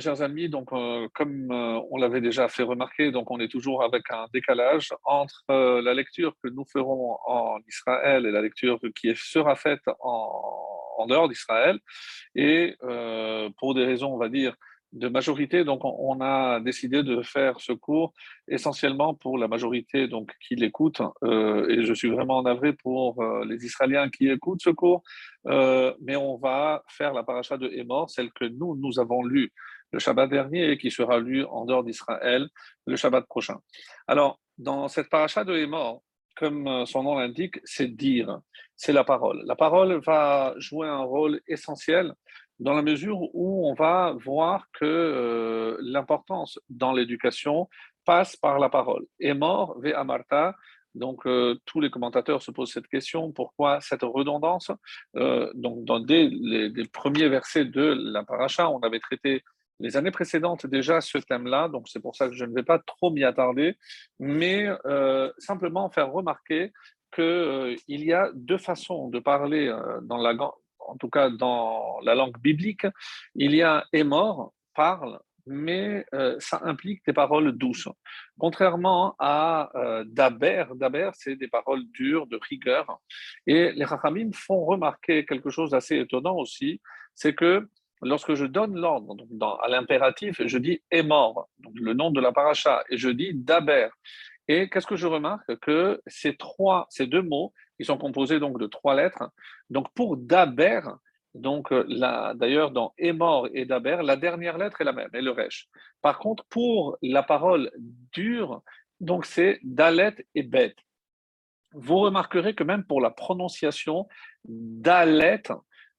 chers amis, donc, euh, comme euh, on l'avait déjà fait remarquer, donc on est toujours avec un décalage entre euh, la lecture que nous ferons en Israël et la lecture qui sera faite en, dehors d'Israël. Et pour des raisons, on va dire, de majorité, donc on, a décidé de faire ce cours essentiellement pour la majorité donc qui l'écoute, et je suis vraiment navré pour les Israéliens qui écoutent ce cours, mais on va faire la paracha de Hémor, celle que nous, nous avons lue le Shabbat dernier et qui sera lu en dehors d'Israël le Shabbat prochain. Alors, dans cette paracha de Hémor, comme euh, son nom l'indique, c'est dire, c'est la parole. La parole va jouer un rôle essentiel dans la mesure où on va voir que euh, l'importance dans l'éducation passe par la parole. Hémor, ve amarta, donc, euh, tous les commentateurs se posent cette question pourquoi cette redondance? Donc, dans les, les, premiers versets de la paracha, on avait traité les années précédentes déjà ce thème-là, donc c'est pour ça que je ne vais pas trop m'y attarder, mais euh, simplement faire remarquer qu'il euh, y a deux façons de parler euh, dans la, en tout cas dans la langue biblique. Il y a est parle, mais ça implique des paroles douces. Contrairement à daber, daber c'est des paroles dures, de rigueur. Et les Rachamim font remarquer quelque chose d'assez étonnant aussi, c'est que lorsque je donne l'ordre à l'impératif, je dis est donc le nom de la paracha, et je dis daber. Et qu'est-ce que je remarque? Que ces trois, ces deux mots, ils sont composés donc de trois lettres. Donc pour daber, donc d'ailleurs dans est et daber, la dernière lettre est la même, et le resh. Par contre, pour la parole dure, donc c'est dalet et bet. Vous remarquerez que même pour la prononciation, dalet,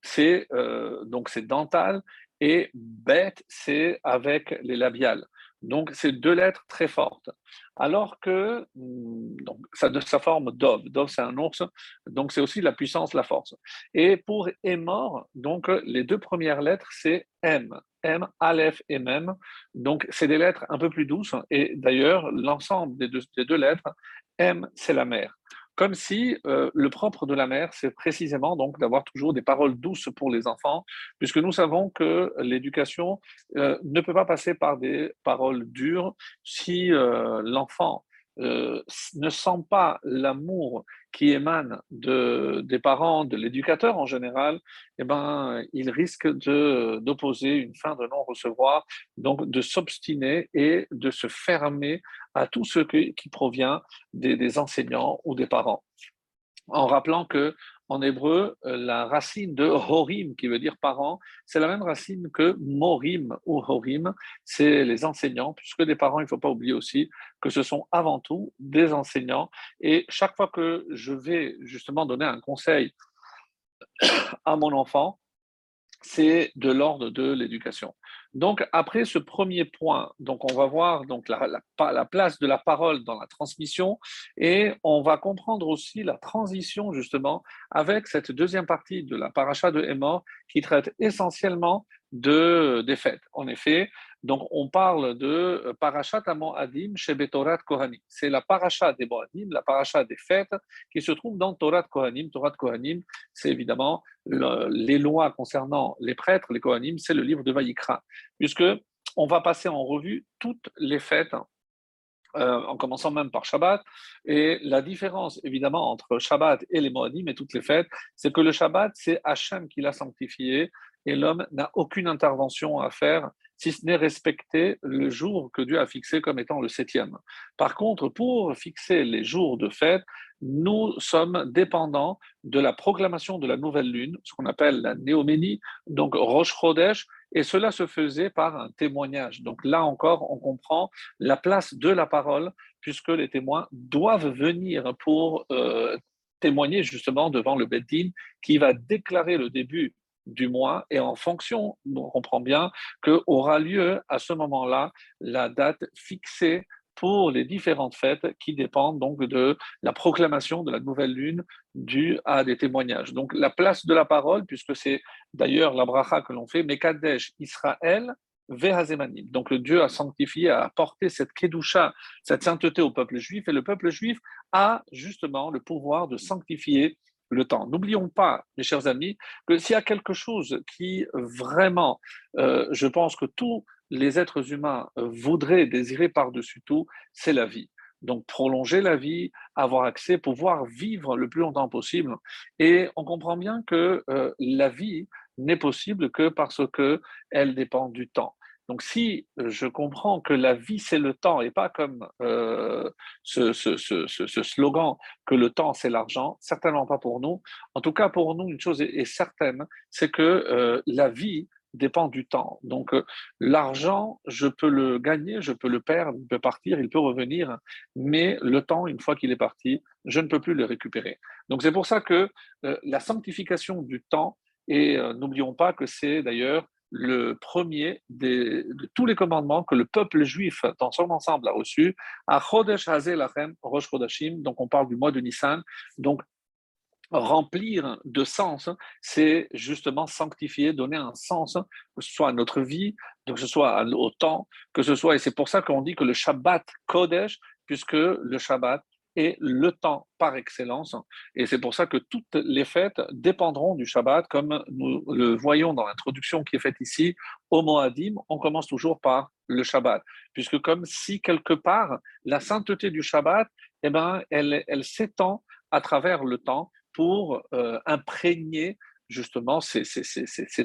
c'est euh, donc c'est dental et bête, c'est avec les labiales. Donc, c'est deux lettres très fortes. Alors que hmm, donc, ça de sa forme dove, dove c'est un ours, donc c'est aussi la puissance, la force. Et pour émor, donc les deux premières lettres, c'est M. M, Aleph et Mem. Donc, c'est des lettres un peu plus douces. Et d'ailleurs, l'ensemble des deux, des deux lettres, M, c'est la mer comme si euh, le propre de la mère, c'est précisément donc d'avoir toujours des paroles douces pour les enfants, puisque nous savons que l'éducation euh, ne peut pas passer par des paroles dures si euh, l'enfant ne sent pas l'amour qui émane de, des parents, de l'éducateur en général, eh ben, il risque d'opposer une fin de non-recevoir, donc de s'obstiner et de se fermer à tout ce qui, provient des enseignants ou des parents en rappelant que en hébreu, euh, la racine de horim, qui veut dire parents, c'est la même racine que morim ou horim, c'est les enseignants, puisque des parents, il ne faut pas oublier aussi que ce sont avant tout des enseignants. Et chaque fois que je vais justement donner un conseil à mon enfant, c'est de l'ordre de l'éducation. Donc, après ce premier point, donc on va voir donc la, la, place de la parole dans la transmission et on va comprendre aussi la transition justement avec cette deuxième partie de la paracha de Hémor qui traite essentiellement de, des fêtes. En effet, donc on parle de euh, parachat Adim chez Betorat Kohanim. C'est la paracha des Moadim, la paracha des fêtes qui se trouve dans Torah Kohanim. Torah Kohanim, c'est évidemment les lois concernant les prêtres, les Kohanim, c'est le livre de Vaïkra, puisque on va passer en revue toutes les fêtes euh, en commençant même par Shabbat. Et la différence, évidemment, entre Shabbat et les Moadim et toutes les fêtes, c'est que le Shabbat, c'est Hachem qui l'a sanctifié et l'homme n'a aucune intervention à faire si ce n'est respecter le jour que Dieu a fixé comme étant le septième. Par contre, pour fixer les jours de fête, nous sommes dépendants de la proclamation de la nouvelle lune, ce qu'on appelle la néoménie, donc Rosh Chodesh, et cela se faisait par un témoignage. Donc là encore, on comprend la place de la parole, puisque les témoins doivent venir pour euh, témoigner justement devant le Beddin, qui va déclarer le début du mois et en fonction, on comprend bien que aura lieu à ce moment-là la date fixée pour les différentes fêtes qui dépendent donc de la proclamation de la nouvelle lune due à des témoignages. Donc la place de la parole, puisque c'est d'ailleurs la bracha que l'on fait, Mekadesh Israël, Vehazemanim. Donc le Dieu a sanctifié, a apporté cette kedusha, cette sainteté au peuple juif, et le peuple juif a justement le pouvoir de sanctifier le temps. N'oublions pas, mes chers amis, que s'il y a quelque chose qui vraiment, euh, je pense que tous les êtres humains voudraient, désirer par-dessus tout, c'est la vie. Donc prolonger la vie, avoir accès, pouvoir vivre le plus longtemps possible. Et on comprend bien que euh, la vie n'est possible que parce qu'elle dépend du temps. Donc si je comprends que la vie c'est le temps et pas comme euh, ce, slogan que le temps c'est l'argent, certainement pas pour nous. En tout cas pour nous, une chose est, certaine, c'est que euh, la vie dépend du temps. Donc euh, l'argent, je peux le gagner, je peux le perdre, il peut partir, il peut revenir, mais le temps, une fois qu'il est parti, je ne peux plus le récupérer. Donc c'est pour ça que euh, la sanctification du temps, et euh, n'oublions pas que c'est d'ailleurs le premier de tous les commandements que le peuple juif dans son ensemble a reçu, à Chodesh Hazel Lachem, Rosh Chodashim, donc on parle du mois de Nissan, donc remplir de sens, c'est justement sanctifier, donner un sens, que ce soit à notre vie, que ce soit au temps, que ce soit, et c'est pour ça qu'on dit que le Shabbat Kodesh, puisque le Shabbat est le temps par excellence, et c'est pour ça que toutes les fêtes dépendront du Shabbat, comme nous le voyons dans l'introduction qui est faite ici, au Moadim, on commence toujours par le Shabbat, puisque comme si quelque part, la sainteté du Shabbat, eh ben, elle, s'étend à travers le temps, pour euh, imprégner justement ces,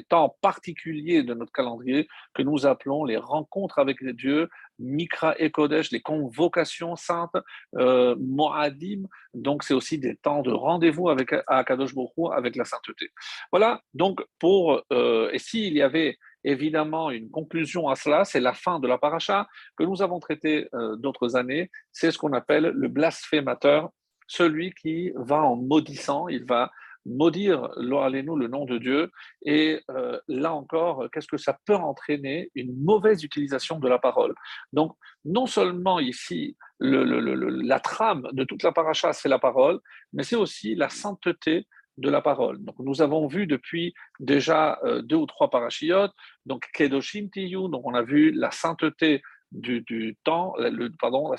temps particuliers de notre calendrier que nous appelons les rencontres avec les dieux, Mikra et Kodesh, les convocations saintes, euh, Moadim, donc c'est aussi des temps de rendez-vous avec Akadosh Baruch avec la sainteté. Voilà, donc pour, euh, et s'il y avait évidemment une conclusion à cela, c'est la fin de la paracha que nous avons traité euh, d'autres années, c'est ce qu'on appelle le blasphémateur celui qui va en maudissant, il va maudire nous le nom de Dieu. Et euh, là encore, qu'est-ce que ça peut entraîner? Une mauvaise utilisation de la parole. Donc, non seulement ici, la trame de toute la paracha, c'est la parole, mais c'est aussi la sainteté de la parole. Donc, nous avons vu depuis déjà euh, deux ou trois parachiotes, donc Kedoshim Tiyu, donc on a vu la sainteté du, temps, le, pardon, la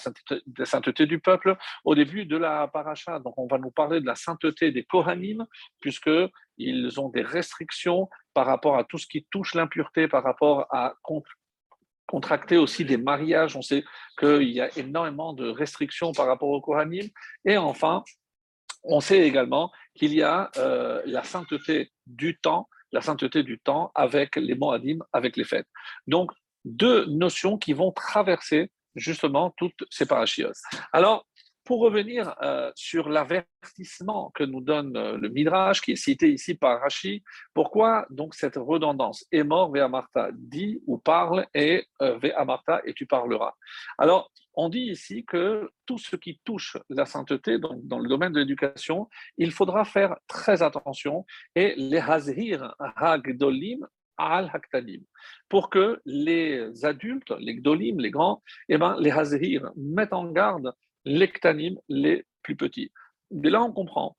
sainteté, du peuple au début de la paracha. Donc, on va nous parler de la sainteté des Kohanim, puisqu'ils ont des restrictions par rapport à tout ce qui touche l'impureté, par rapport à contracter aussi des mariages. On sait qu'il y a énormément de restrictions par rapport aux Kohanim. Et enfin, on sait également qu'il y a euh, la sainteté du temps, la sainteté du temps avec les Moadim, avec les fêtes. Donc, deux notions qui vont traverser justement toutes ces parachiotes. Alors, pour revenir euh, sur l'avertissement que nous donne euh, le Midrash, qui est cité ici par Rashi, pourquoi donc cette redondance est mort Martha, dit ou parle et euh, Martha et tu parleras. Alors, on dit ici que tout ce qui touche la sainteté donc dans le domaine de l'éducation, il faudra faire très attention et les hazir hagdolim al-Haktanim, pour que les adultes, les gdolim, les grands, eh ben, les hazir mettent en garde les ktanim, les plus petits. De là, on comprend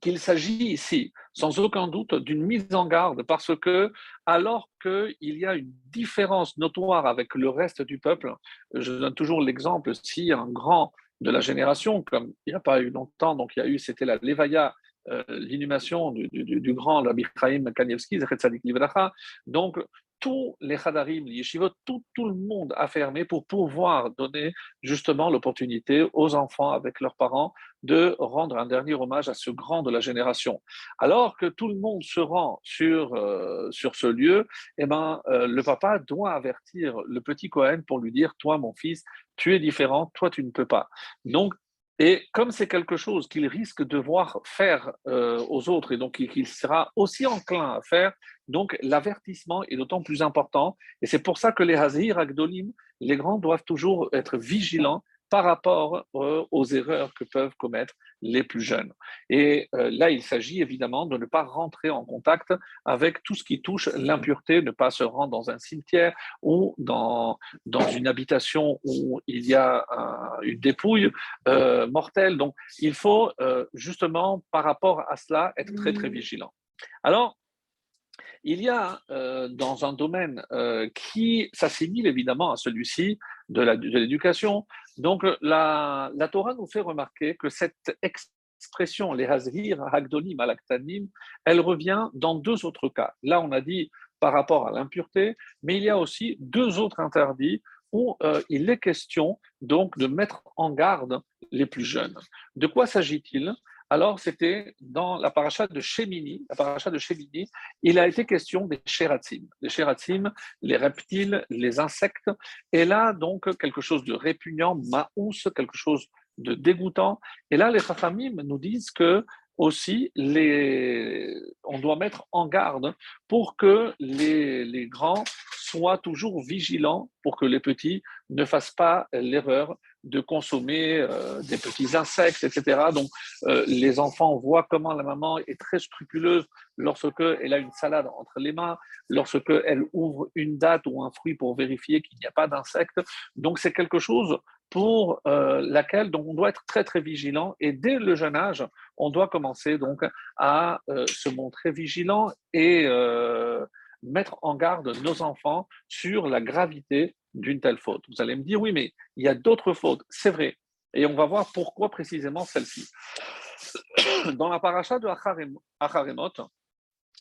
qu'il s'agit ici, sans aucun doute, d'une mise en garde, parce que alors qu'il y a une différence notoire avec le reste du peuple, je donne toujours l'exemple, si un grand de la génération, comme il n'y a pas eu longtemps, donc il y a eu, c'était la Levaya euh, l'inhumation du, grand Rabbi Chaim Kanievski, donc tous les Khadarim, les yeshivot, tout, tout, le monde a fermé pour pouvoir donner justement l'opportunité aux enfants avec leurs parents de rendre un dernier hommage à ce grand de la génération. Alors que tout le monde se rend sur, euh, sur ce lieu, eh ben, euh, le papa doit avertir le petit Cohen pour lui dire, toi mon fils, tu es différent, toi tu ne peux pas. Donc et comme c'est quelque chose qu'il risque de voir faire euh, aux autres et donc qu'il sera aussi enclin à faire, donc l'avertissement est d'autant plus important. Et c'est pour ça que les Hazir Agdolim, les grands, doivent toujours être vigilants par rapport euh, aux erreurs que peuvent commettre les plus jeunes. Et euh, là, il s'agit évidemment de ne pas rentrer en contact avec tout ce qui touche l'impureté, ne pas se rendre dans un cimetière ou dans, dans une habitation où il y a une dépouille euh, mortelle. Donc, il faut justement, par rapport à cela, être très, très vigilant. Alors, il y a dans un domaine qui s'assimile évidemment à celui-ci de l'éducation, donc, la, Torah nous fait remarquer que cette expression, les hazir, hagdolim, alaktanim, elle revient dans deux autres cas. Là, on a dit par rapport à l'impureté, mais il y a aussi deux autres interdits où euh, il est question donc de mettre en garde les plus jeunes. De quoi s'agit-il? Alors, c'était dans la paracha de Shemini, de il a été question des sheratim. Les sheratim, les reptiles, les insectes. Et là, donc, quelque chose de répugnant, maous, quelque chose de dégoûtant. Et là, les Chachamim nous disent que aussi, les, on doit mettre en garde pour que les, les grands soient toujours vigilants pour que les petits ne fassent pas l'erreur de consommer euh, des petits insectes, etc. Donc, euh, les enfants voient comment la maman est très scrupuleuse lorsque elle a une salade entre les mains, lorsque elle ouvre une date ou un fruit pour vérifier qu'il n'y a pas d'insectes. Donc, c'est quelque chose pour euh, laquelle donc, on doit être très très vigilant et dès le jeune âge, on doit commencer donc à se montrer vigilant et mettre en garde nos enfants sur la gravité d'une telle faute. Vous allez me dire, oui, mais il y a d'autres fautes. C'est vrai. Et on va voir pourquoi précisément celle-ci. Dans la paracha de Acharemot,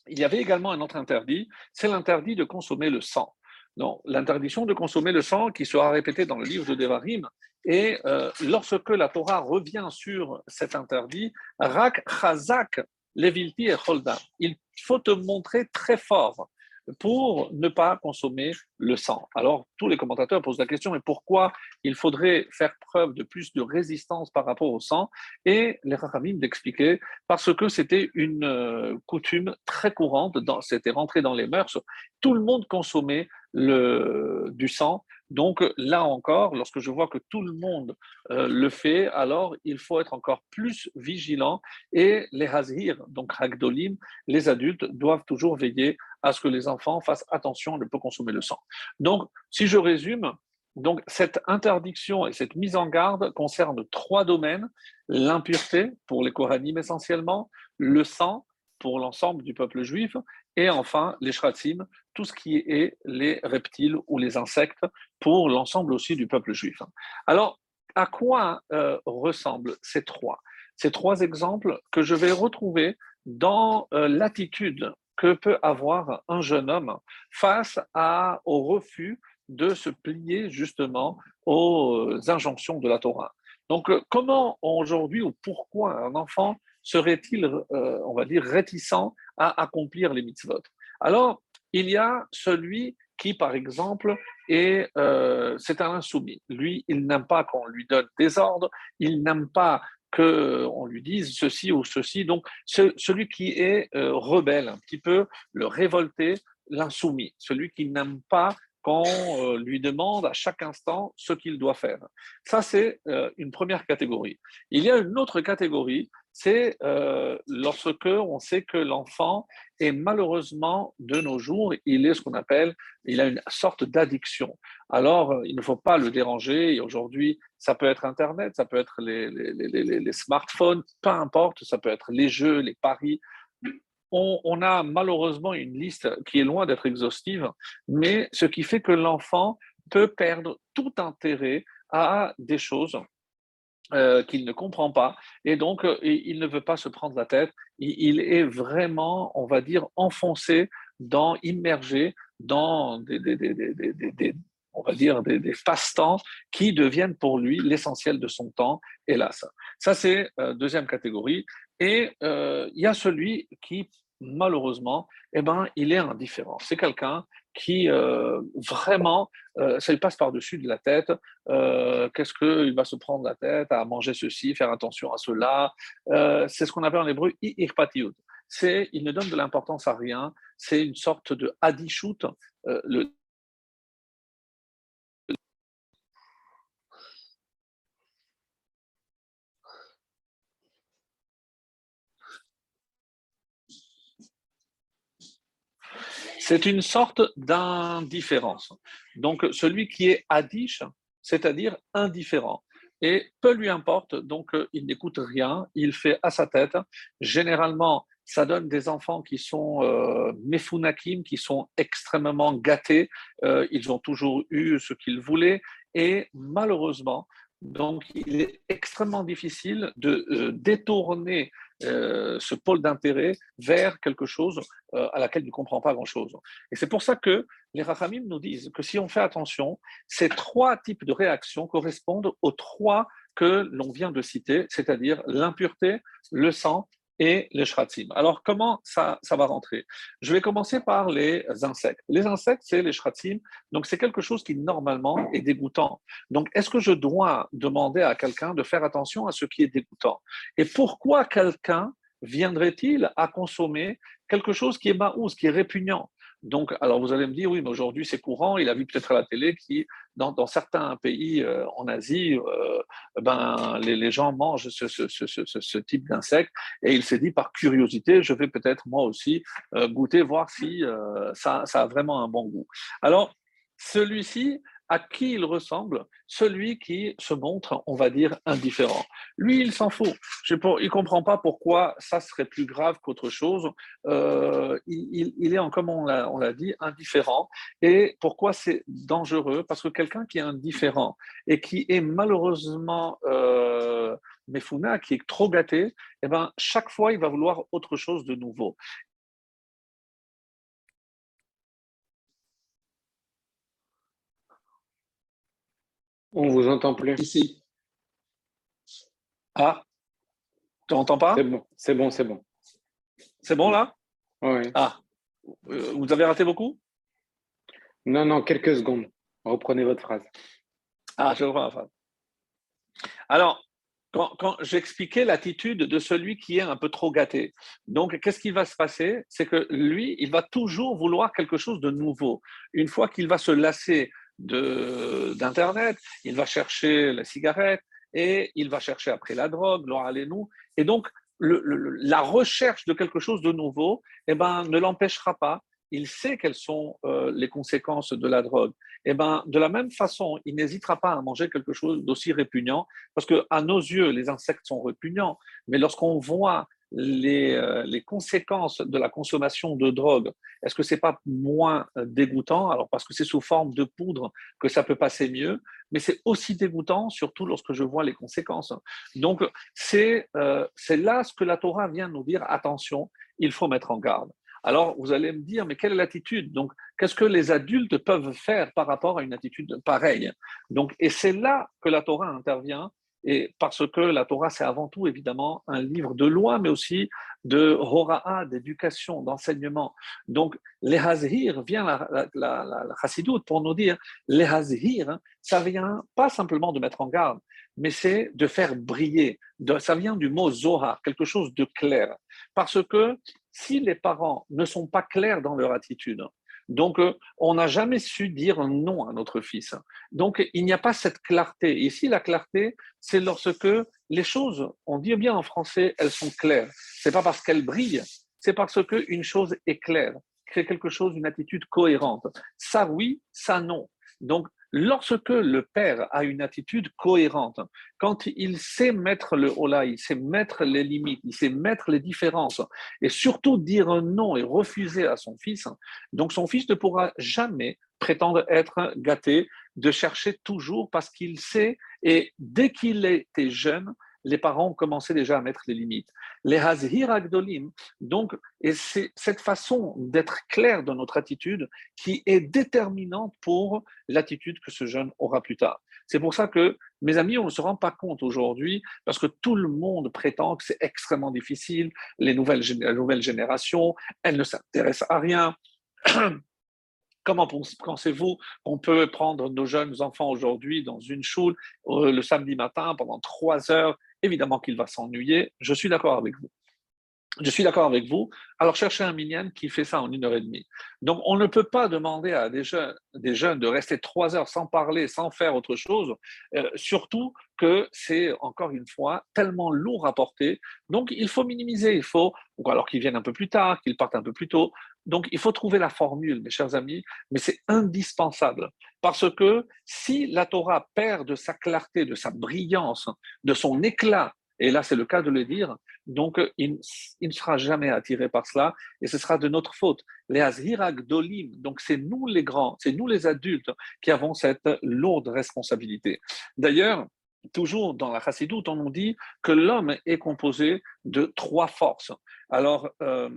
il y avait également un autre interdit, c'est l'interdit de consommer le sang. Donc, l'interdiction de consommer le sang qui sera répétée dans le livre de Devarim. Et euh, lorsque la Torah revient sur cet interdit, Rak Chazak Levilti et Holda, il faut te montrer très fort pour ne pas consommer le sang. Alors, tous les commentateurs posent la question, mais pourquoi il faudrait faire preuve de plus de résistance par rapport au sang? Et les Rachamim d'expliquer, parce que c'était une euh, coutume très courante, c'était rentré dans les mœurs, tout le monde consommait le, du sang. Donc là encore, lorsque je vois que tout le monde euh, le fait, alors il faut être encore plus vigilant et les hazir, donc ragdolim, les adultes doivent toujours veiller à ce que les enfants fassent attention à ne pas consommer le sang. Donc, si je résume, donc cette interdiction et cette mise en garde concernent trois domaines l'impureté pour les Kohanim essentiellement, le sang pour l'ensemble du peuple juif, et enfin les shratim, tout ce qui est les reptiles ou les insectes pour l'ensemble aussi du peuple juif. Alors, à quoi euh, ressemblent ces trois? Ces trois exemples que je vais retrouver dans euh, l'attitude que peut avoir un jeune homme face à, au refus de se plier justement aux injonctions de la Torah. Donc, euh, comment aujourd'hui ou pourquoi un enfant serait-il, euh, on va dire, réticent à accomplir les mitzvot? Alors, il y a celui qui, par exemple, est, euh, c'est un insoumis. Lui, il n'aime pas qu'on lui donne des ordres, il n'aime pas qu'on lui dise ceci ou ceci. Donc, celui qui est euh, rebelle, un petit peu le révolté, l'insoumis, celui qui n'aime pas qu'on euh, lui demande à chaque instant ce qu'il doit faire. Ça, c'est euh, une première catégorie. Il y a une autre catégorie, c'est lorsque on sait que l'enfant est malheureusement de nos jours, il est ce qu'on appelle, il a une sorte d'addiction. Alors, il ne faut pas le déranger. Et aujourd'hui, ça peut être Internet, ça peut être les, les, smartphones, peu importe, ça peut être les jeux, les paris. On, a malheureusement une liste qui est loin d'être exhaustive, mais ce qui fait que l'enfant peut perdre tout intérêt à des choses euh, qu'il ne comprend pas et donc euh, il ne veut pas se prendre la tête. Il, est vraiment, on va dire, enfoncé dans, immergé dans des, on va dire, des, des passe-temps qui deviennent pour lui l'essentiel de son temps, hélas. Ça, c'est euh, deuxième catégorie. Et il y a celui qui, malheureusement, eh ben, il est indifférent. C'est quelqu'un qui euh, vraiment, euh, ça lui passe par-dessus de la tête. Euh, qu'est-ce qu'il va se prendre la tête à manger ceci, faire attention à cela C'est ce qu'on appelle en hébreu irpatiut. C'est, il ne donne de l'importance à rien. C'est une sorte de adishut. le, C'est une sorte d'indifférence. Donc, celui qui est adish, c'est-à-dire indifférent, et peu lui importe, donc euh, il n'écoute rien, il fait à sa tête. Généralement, ça donne des enfants qui sont euh, qui sont extrêmement gâtés, euh, ils ont toujours eu ce qu'ils voulaient, et malheureusement, donc il est extrêmement difficile de détourner ce pôle d'intérêt vers quelque chose à laquelle il ne comprend pas grand-chose. Et c'est pour ça que les Rachamim nous disent que si on fait attention, ces trois types de réactions correspondent aux trois que l'on vient de citer, c'est-à-dire l'impureté, le sang et les shratim. Alors, comment ça, va rentrer? Je vais commencer par les insectes. Les insectes, c'est les shratim, donc c'est quelque chose qui normalement est dégoûtant. Donc, est-ce que je dois demander à quelqu'un de faire attention à ce qui est dégoûtant? Et pourquoi quelqu'un viendrait-il à consommer quelque chose qui est maous, qui est répugnant? Donc, alors vous allez me dire, oui, mais aujourd'hui c'est courant, il a vu peut-être à la télé qui, dans, certains pays euh, en Asie, euh, ben, les, gens mangent ce, type d'insectes et il s'est dit, par curiosité, je vais peut-être moi aussi euh, goûter, voir si ça a vraiment un bon goût. Alors, celui-ci, à qui il ressemble Celui qui se montre, on va dire, indifférent. Lui, il s'en fout. il ne comprend pas pourquoi ça serait plus grave qu'autre chose. Euh, il, est, comme on l'a dit, indifférent. Et pourquoi c'est dangereux? Parce que quelqu'un qui est indifférent et qui est malheureusement euh, méfouna, qui est trop gâté, eh ben, chaque fois, il va vouloir autre chose de nouveau. On vous entend plus. Ici. Ah, tu n'entends pas? C'est bon, c'est bon, c'est bon. C'est bon là? Oui. Ah, euh, vous avez raté beaucoup Non, non, quelques secondes. Reprenez votre phrase. Ah, je reprends la phrase. Alors, quand, quand j'expliquais l'attitude de celui qui est un peu trop gâté, donc qu'est-ce qui va se passer? C'est que lui, il va toujours vouloir quelque chose de nouveau. Une fois qu'il va se lasser d'Internet, il va chercher la cigarette et il va chercher après la drogue, nous Et donc, la recherche de quelque chose de nouveau eh ben, ne l'empêchera pas. Il sait quelles sont euh, les conséquences de la drogue. Eh ben, de la même façon, il n'hésitera pas à manger quelque chose d'aussi répugnant, parce que à nos yeux, les insectes sont répugnants. Mais lorsqu'on voit les, euh, les, conséquences de la consommation de drogue, est-ce que c'est pas moins euh, dégoûtant? Alors parce que c'est sous forme de poudre que ça peut passer mieux, mais c'est aussi dégoûtant, surtout lorsque je vois les conséquences. Donc c'est euh, là ce que la Torah vient nous dire attention, il faut mettre en garde. Alors vous allez me dire, mais quelle est l'attitude? Donc qu'est-ce que les adultes peuvent faire par rapport à une attitude pareille? Donc et c'est là que la Torah intervient et parce que la Torah, c'est avant tout évidemment un livre de loi, mais aussi de hora'a, d'éducation, d'enseignement. Donc, les hazhir vient la, la, la, pour nous dire, les hazhir, hein, ça vient pas simplement de mettre en garde, mais c'est de faire briller. Ça vient du mot zohar, quelque chose de clair. Parce que si les parents ne sont pas clairs dans leur attitude, donc, euh, on n'a jamais su dire non à notre fils. Donc, il n'y a pas cette clarté. Ici, la clarté, c'est lorsque les choses, on dit bien en français, elles sont claires. C'est pas parce qu'elles brillent, c'est parce qu'une chose est claire, crée quelque chose, une attitude cohérente. Ça oui, ça non. Donc, Lorsque le père a une attitude cohérente, quand il sait mettre le hola, il sait mettre les limites, il sait mettre les différences, et surtout dire non et refuser à son fils, donc son fils ne pourra jamais prétendre être gâté, de chercher toujours parce qu'il sait, et dès qu'il était jeune, les parents commencé déjà à mettre les limites. Les hazhir agdolim, donc, et c'est cette façon d'être clair dans notre attitude qui est déterminante pour l'attitude que ce jeune aura plus tard. C'est pour ça que, mes amis, on ne se rend pas compte aujourd'hui, parce que tout le monde prétend que c'est extrêmement difficile, les nouvelles, les nouvelles générations, elles ne s'intéressent à rien. Comment pensez-vous qu'on peut prendre nos jeunes enfants aujourd'hui dans une choule euh, le samedi matin pendant trois heures évidemment qu'il va s'ennuyer. Je suis d'accord avec vous. Je suis d'accord avec vous. Alors cherchez un minyan qui fait ça en une heure et demie. Donc on ne peut pas demander à des jeunes, des jeunes de rester trois heures sans parler, sans faire autre chose, euh, surtout que c'est encore une fois tellement lourd à porter. Donc il faut minimiser, il faut, ou alors qu'ils viennent un peu plus tard, qu'ils partent un peu plus tôt. Donc il faut trouver la formule, mes chers amis, mais c'est indispensable. Parce que si la Torah perd de sa clarté, de sa brillance, de son éclat, et là c'est le cas de le dire, donc il, ne sera jamais attiré par cela, et ce sera de notre faute. Les Azhirak Dolim, donc c'est nous les grands, c'est nous les adultes qui avons cette lourde responsabilité. D'ailleurs, toujours dans la chassidoute, on nous dit que l'homme est composé de trois forces. Alors, euh,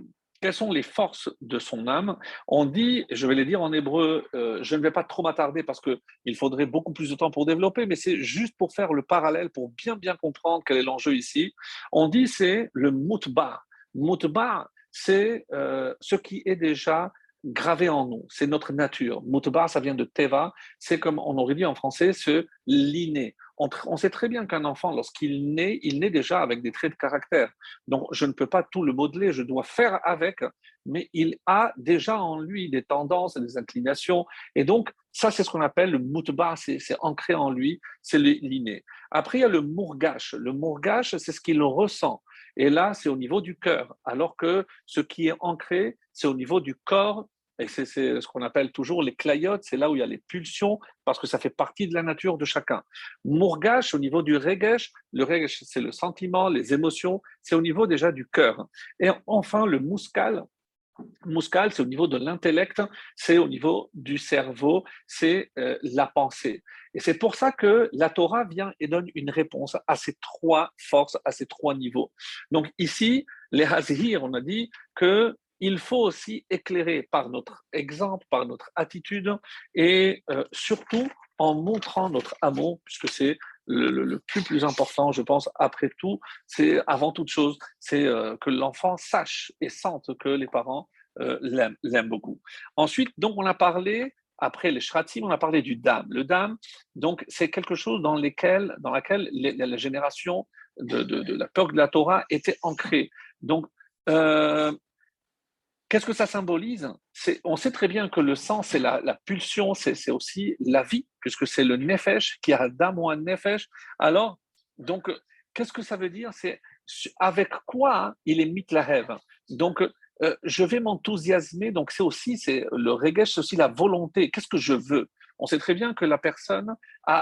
quelles sont les forces de son âme On dit, je vais les dire en hébreu, euh, je ne vais pas trop m'attarder parce qu'il faudrait beaucoup plus de temps pour développer, mais c'est juste pour faire le parallèle, pour bien bien comprendre quel est l'enjeu ici. On dit c'est le mutba. Mutba, c'est euh, ce qui est déjà gravé en nous, c'est notre nature. Mutba, ça vient de teva, c'est comme on aurait dit en français, ce l'inné. On, sait très bien qu'un enfant, lorsqu'il naît, il naît déjà avec des traits de caractère. Donc, je ne peux pas tout le modeler, je dois faire avec, mais il a déjà en lui des tendances, des inclinations. Et donc, ça, c'est ce qu'on appelle le mutba, c'est ancré en lui, c'est l'inné. Après, il y a le mourgache. Le mourgache, c'est ce qu'il ressent. Et là, c'est au niveau du cœur, alors que ce qui est ancré, c'est au niveau du corps et c'est ce qu'on appelle toujours les clayotes, c'est là où il y a les pulsions, parce que ça fait partie de la nature de chacun. Mourgash, au niveau du regesh, le regesh, c'est le sentiment, les émotions, c'est au niveau déjà du cœur. Et enfin, le muskal, Muskal, c'est au niveau de l'intellect, c'est au niveau du cerveau, c'est euh, la pensée. Et c'est pour ça que la Torah vient et donne une réponse à ces trois forces, à ces trois niveaux. Donc ici, les Hazir, on a dit que il faut aussi éclairer par notre exemple, par notre attitude et euh, surtout en montrant notre amour, puisque c'est le, plus important, je pense, après tout, c'est avant toute chose, c'est euh, que l'enfant sache et sente que les parents euh, l'aiment beaucoup. Ensuite, donc, on a parlé, après les shratim, on a parlé du dam. Le dam, donc, c'est quelque chose dans, lesquels, dans laquelle la génération de, de, la peur de la Torah était ancrée. Donc, Qu'est-ce que ça symbolise? On sait très bien que le sang, c'est la, pulsion, c'est aussi la vie, puisque c'est le nefesh qui a d'âme un nefesh. Alors, donc, qu'est-ce que ça veut dire? C'est avec quoi il est mitlahev. Donc, euh, je vais m'enthousiasmer. Donc, c'est aussi le regesh, c'est aussi la volonté. Qu'est-ce que je veux? On sait très bien que la personne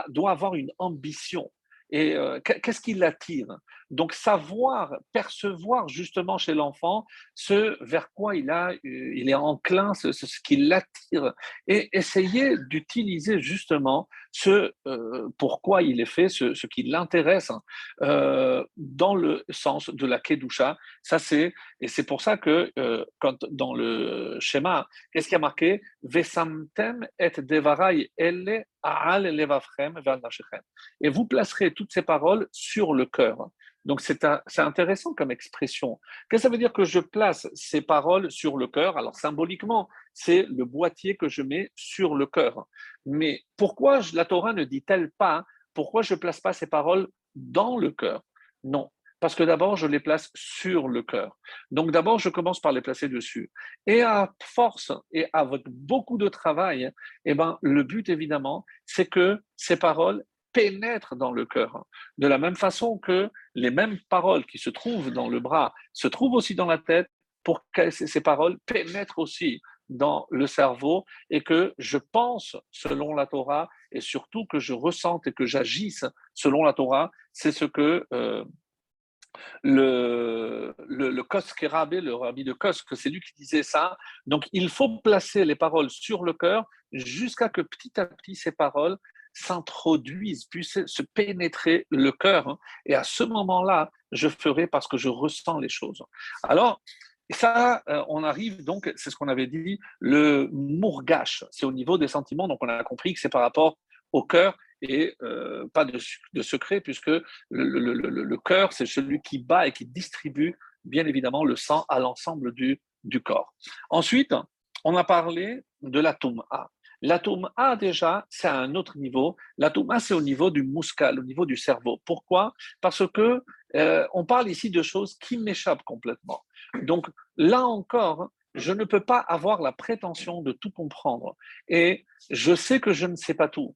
doit avoir une ambition. Et euh, qu'est-ce qui l'attire? Donc savoir, percevoir justement chez l'enfant ce vers quoi il, a, euh, il est enclin, ce, ce qui l'attire, et essayer d'utiliser justement ce euh, pourquoi il est fait, ce, ce qui l'intéresse hein, dans le sens de la kedusha. Ça c'est et c'est pour ça que quand dans le schéma, qu'est-ce qui a marqué? Vesamtem et devarai elle et vous placerez toutes ces paroles sur le cœur. Donc c'est intéressant comme expression. Qu'est-ce que ça veut dire que je place ces paroles sur le cœur? Alors symboliquement, c'est le boîtier que je mets sur le cœur. Mais pourquoi la Torah ne dit-elle pas pourquoi je ne place pas ces paroles dans le cœur? Non, parce que d'abord, je les place sur le cœur. Donc d'abord, je commence par les placer dessus. Et à force et avec beaucoup de travail, eh ben, le but, évidemment, c'est que ces paroles pénètrent dans le cœur. De la même façon que les mêmes paroles qui se trouvent dans le bras se trouvent aussi dans la tête, pour que ces paroles pénètrent aussi dans le cerveau et que je pense selon la Torah et surtout que je ressente et que j'agisse selon la Torah, c'est ce que euh, le, le, le le rabbi de Kosk, c'est lui qui disait ça. Donc il faut placer les paroles sur le cœur jusqu'à que petit à petit ces paroles s'introduisent, puissent se pénétrer le cœur. Et à ce moment-là, je ferai parce que je ressens les choses. Alors, ça, euh, on arrive donc, c'est ce qu'on avait dit, le mourgache, c'est au niveau des sentiments, donc on a compris que c'est par rapport au cœur et euh, pas de, secret, puisque le, le, cœur, c'est celui qui bat et qui distribue, bien évidemment, le sang à l'ensemble du, du corps. Ensuite, on a parlé de l'atome A. L'atome A, déjà, c'est à un autre niveau. L'atome A, c'est au niveau du muscal, au niveau du cerveau. Pourquoi? Parce que euh, on parle ici de choses qui m'échappent complètement. Donc, là encore, je ne peux pas avoir la prétention de tout comprendre. Et je sais que je ne sais pas tout.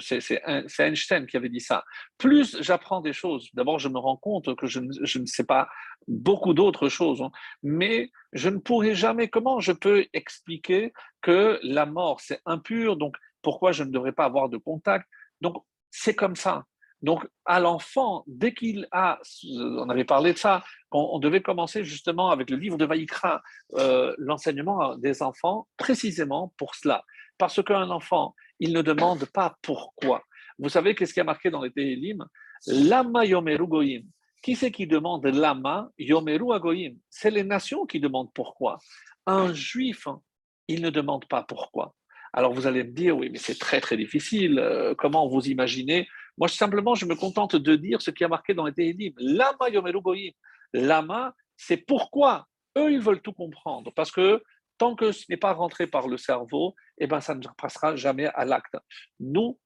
C'est Einstein qui avait dit ça. Plus j'apprends des choses, d'abord je me rends compte que je ne, sais pas beaucoup d'autres choses, hein. mais je ne pourrai jamais, comment je peux expliquer que la mort c'est impur, donc pourquoi je ne devrais pas avoir de contact? Donc c'est comme ça. Donc, à l'enfant, dès qu'il a, on avait parlé de ça, on, devait commencer justement avec le livre de Vaïkra, euh, l'enseignement des enfants, précisément pour cela. Parce qu'un enfant, il ne demande pas pourquoi. Vous savez qu'est-ce qui a marqué dans les Tehillim? Lama yomeru goyim. Qui c'est qui demande lama yomeru agoyim C'est les nations qui demandent pourquoi. Un juif, il ne demande pas pourquoi. Alors vous allez me dire, oui, mais c'est très très difficile. Euh, comment vous imaginez? Moi, simplement, je me contente de dire ce qui a marqué dans les Tehillim. Lama yomeru goyim. Lama, c'est pourquoi. Eux, ils veulent tout comprendre. Parce que tant que ce n'est pas rentré par le cerveau, eh ben, ça ne passera jamais à l'acte. Nous,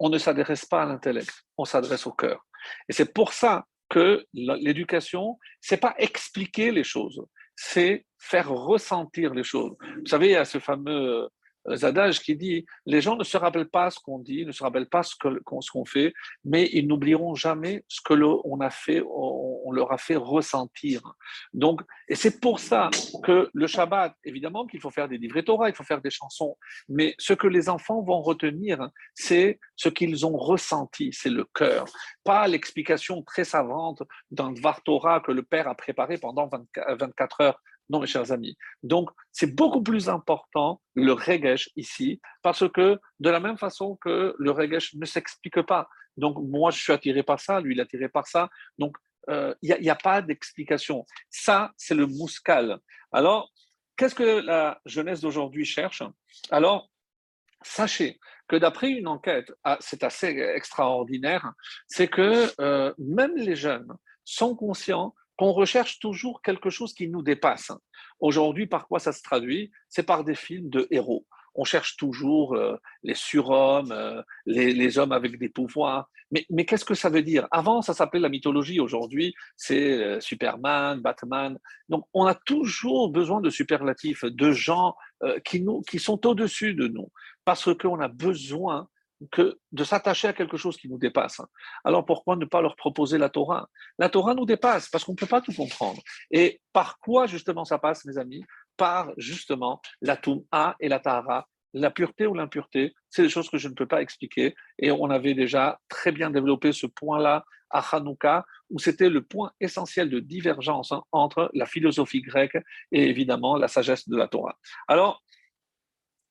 on ne s'adresse pas à l'intellect, on s'adresse au cœur. Et c'est pour ça que l'éducation, c'est pas expliquer les choses, c'est faire ressentir les choses. Vous savez, il y a ce fameux Zadage qui dit les gens ne se rappellent pas ce qu'on dit, ne se rappellent pas ce qu'on fait, mais ils n'oublieront jamais ce que a fait, on, leur a fait ressentir. Donc, et c'est pour ça que le Shabbat, évidemment qu'il faut faire des livrets Torah, il faut faire des chansons, mais ce que les enfants vont retenir, c'est ce qu'ils ont ressenti, c'est le cœur, pas l'explication très savante d'un Dvar Torah que le père a préparé pendant 24 heures non, mes chers amis. Donc, c'est beaucoup plus important le regesh ici, parce que de la même façon que le regesh ne s'explique pas. Donc, moi, je suis attiré par ça, lui, il est attiré par ça. Donc, euh, il n'y a, pas d'explication. Ça, c'est le mouscal. Alors, qu'est-ce que la jeunesse d'aujourd'hui cherche? Alors, sachez que d'après une enquête, ah, c'est assez extraordinaire, c'est que euh, même les jeunes sont conscients qu'on recherche toujours quelque chose qui nous dépasse. Aujourd'hui, par quoi ça se traduit? C'est par des films de héros. On cherche toujours euh, les surhommes, euh, les, hommes avec des pouvoirs. Mais, qu'est-ce que ça veut dire? Avant, ça s'appelait la mythologie. Aujourd'hui, c'est euh, Superman, Batman. Donc, on a toujours besoin de superlatifs, de gens qui, qui sont au-dessus de nous, parce qu'on a besoin que de s'attacher à quelque chose qui nous dépasse. Alors pourquoi ne pas leur proposer la Torah? La Torah nous dépasse parce qu'on ne peut pas tout comprendre. Et par quoi justement ça passe, mes amis? Par justement la Touma et la Tahara. La pureté ou l'impureté, c'est des choses que je ne peux pas expliquer. Et on avait déjà très bien développé ce point-là à Hanouka, où c'était le point essentiel de divergence hein, entre la philosophie grecque et évidemment la sagesse de la Torah. Alors,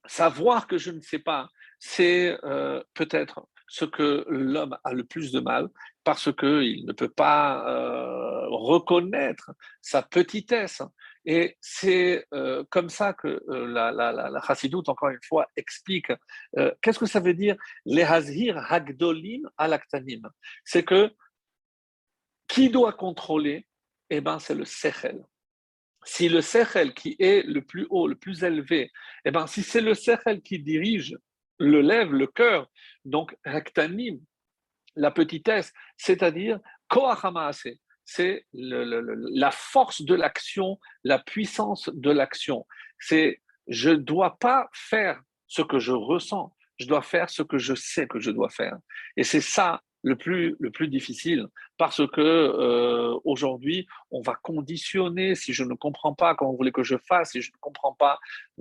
savoir que je ne sais pas, c'est euh, peut-être ce que l'homme a le plus de mal parce qu'il ne peut pas euh, reconnaître sa petitesse. Et c'est euh, comme ça que la, la, Chassidoute, encore une fois, explique qu'est-ce que ça veut dire les hazir hagdolim alaktanim? C'est que qui doit contrôler Eh ben, c'est le sechel. Si le sechel qui est le plus haut, le plus élevé, eh ben, si c'est le sechel qui dirige le lève, le cœur. Donc, rectanim, la petitesse, c'est-à-dire koachamase, c'est la force de l'action, la puissance de l'action. C'est je ne dois pas faire ce que je ressens, je dois faire ce que je sais que je dois faire. Et c'est ça le plus, le plus difficile parce que euh, aujourd'hui, on va conditionner si je ne comprends pas comment vous voulez que je fasse, si je ne comprends pas.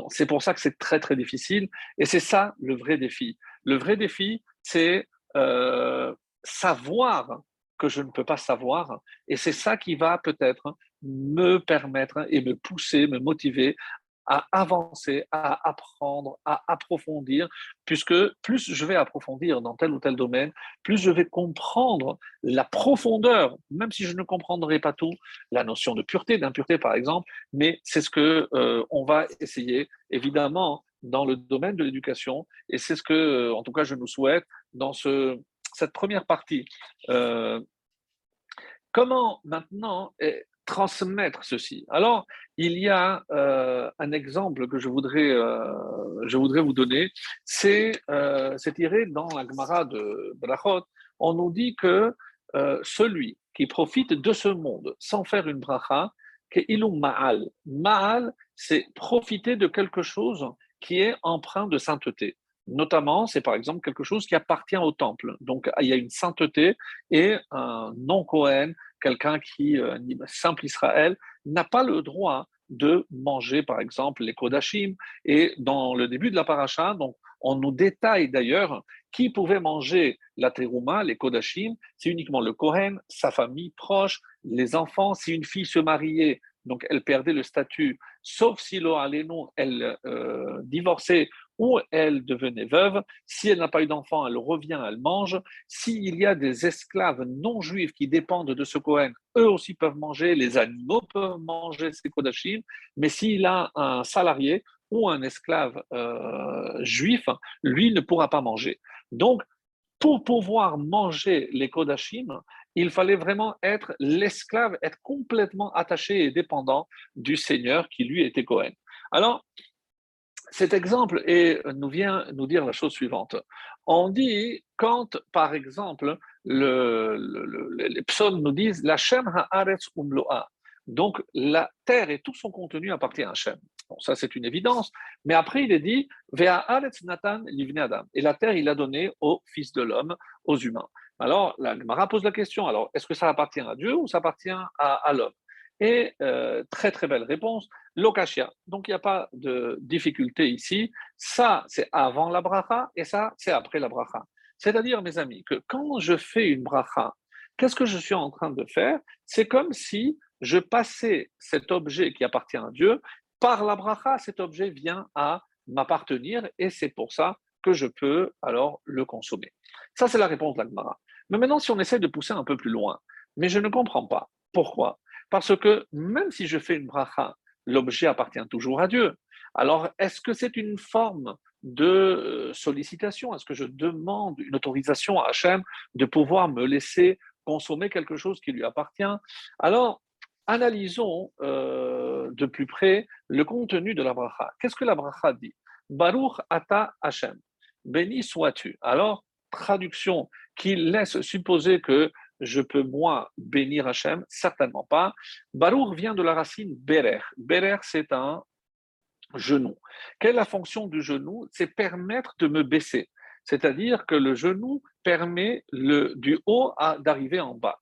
C'est pour ça que c'est très, très difficile. Et c'est ça le vrai défi. Le vrai défi, c'est euh, savoir que je ne peux pas savoir. Et c'est ça qui va peut-être me permettre et me pousser, me motiver à avancer, à apprendre, à approfondir, puisque plus je vais approfondir dans tel ou tel domaine, plus je vais comprendre la profondeur, même si je ne comprendrai pas tout, la notion de pureté, d'impureté par exemple, mais c'est ce que euh, on va essayer, évidemment, dans le domaine de l'éducation, et c'est ce que, euh, en tout cas, je nous souhaite dans ce, cette première partie. Euh, comment maintenant transmettre ceci. Alors, il y a euh, un exemple que je voudrais, euh, je voudrais vous donner, c'est euh, tiré dans la Gemara de Brachot. On nous dit que celui qui profite de ce monde sans faire une bracha, que ilum ma'al. Ma'al, c'est profiter de quelque chose qui est empreint de sainteté. Notamment, c'est par exemple quelque chose qui appartient au temple. Donc, il y a une sainteté et un non-Cohen, quelqu'un qui, euh, simple Israël, n'a pas le droit de manger, par exemple, les Kodashim. Et dans le début de la paracha, donc, on nous détaille d'ailleurs qui pouvait manger la terouma, les Kodashim. C'est uniquement le Kohen, sa famille proche, les enfants. Si une fille se mariait, donc elle perdait le statut, sauf si l'Oalenu, elle euh, divorçait ou elle devenait veuve. Si elle n'a pas eu d'enfant, elle revient, elle mange. S'il y a des esclaves non juifs qui dépendent de ce Kohen, eux aussi peuvent manger, les animaux peuvent manger ces Kodashim, mais s'il a un salarié ou un esclave euh, juif, lui ne pourra pas manger. Donc, pour pouvoir manger les Kodashim, il fallait vraiment être l'esclave, être complètement attaché et dépendant du Seigneur qui lui était Cohen. Alors, cet exemple nous vient nous dire la chose suivante. On dit, quand par exemple, les psaumes nous disent La Shem ha'aretz umloa, donc la terre et tout son contenu appartient à Hachem. Bon, ça c'est une évidence. Mais après il est dit Adam. Et la terre il a donné au Fils de l'homme, aux humains. Alors la Gemara pose la question alors est-ce que ça appartient à Dieu ou ça appartient à, l'homme? Et euh, très très belle réponse Lokashia. Donc il n'y a pas de difficulté ici. Ça c'est avant la bracha et ça c'est après la bracha. C'est-à-dire, mes amis, que quand je fais une bracha, qu'est-ce que je suis en train de faire? C'est comme si je passais cet objet qui appartient à Dieu, par la bracha, cet objet vient à m'appartenir et c'est pour ça que je peux alors le consommer. Ça, c'est la réponse de l'Agmara. Mais maintenant, si on essaie de pousser un peu plus loin, mais je ne comprends pas. Pourquoi Parce que même si je fais une bracha, l'objet appartient toujours à Dieu. Alors, est-ce que c'est une forme de euh, sollicitation? Est-ce que je demande une autorisation à Hachem de pouvoir me laisser consommer quelque chose qui lui appartient? Alors, analysons euh, de plus près le contenu de la bracha. Qu'est-ce que la bracha dit? Baruch ata Hashem. Béni sois-tu. Alors, traduction qui laisse supposer que je peux moi bénir Hachem? Certainement pas. Baruch vient de la racine berer. Berer, c'est un genou. Quelle est la fonction du genou? C'est permettre de me baisser. C'est-à-dire que le genou permet le, du haut d'arriver en bas.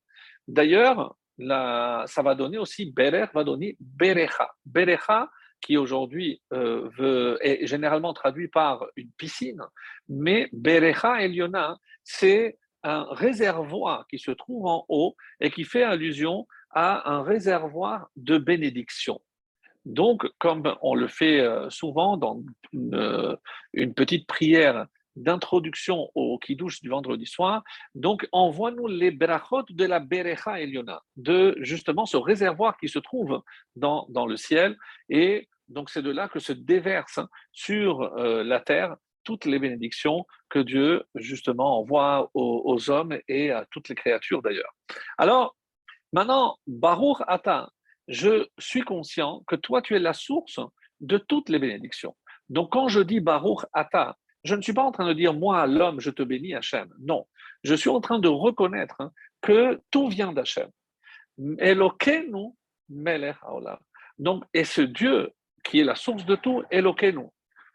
D'ailleurs, ça va donner aussi, Berer va donner Berecha. Berecha, qui aujourd'hui euh, est généralement traduit par une piscine, mais Berecha Eliona, c'est un réservoir qui se trouve en haut et qui fait allusion à un réservoir de bénédiction. Donc, comme on le fait euh, souvent dans une, une petite prière d'introduction au Kiddush du vendredi soir. Donc, envoie-nous les berachot de la Berecha Eliona, de justement ce réservoir qui se trouve dans, dans le ciel. Et donc, c'est de là que se déversent sur euh, la terre toutes les bénédictions que Dieu, justement, envoie aux, hommes et à toutes les créatures d'ailleurs. Alors, maintenant, Baruch Ata, je suis conscient que toi, tu es la source de toutes les bénédictions. Donc, quand je dis Baruch Ata, je ne suis pas en train de dire, moi, l'homme, je te bénis, Hachem. Non. Je suis en train de reconnaître que tout vient d'Hachem. Donc, et ce Dieu qui est la source de tout, Elokeinu,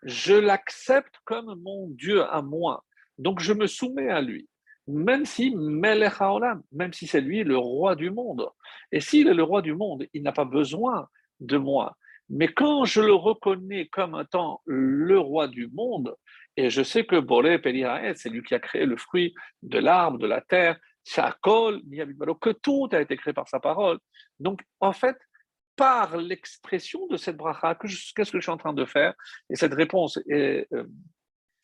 je l'accepte comme mon Dieu à moi. Donc, je me soumets à lui. Même si même si c'est lui le roi du monde. Et s'il est le roi du monde, il n'a pas besoin de moi. Mais quand je le reconnais comme étant le roi du monde, et je sais que Boré c'est lui qui a créé le fruit de l'arbre, de la terre, Shakol, que tout a été créé par sa parole. Donc, en fait, par l'expression de cette bracha, qu'est-ce que je suis en train de faire Et cette réponse, est, euh,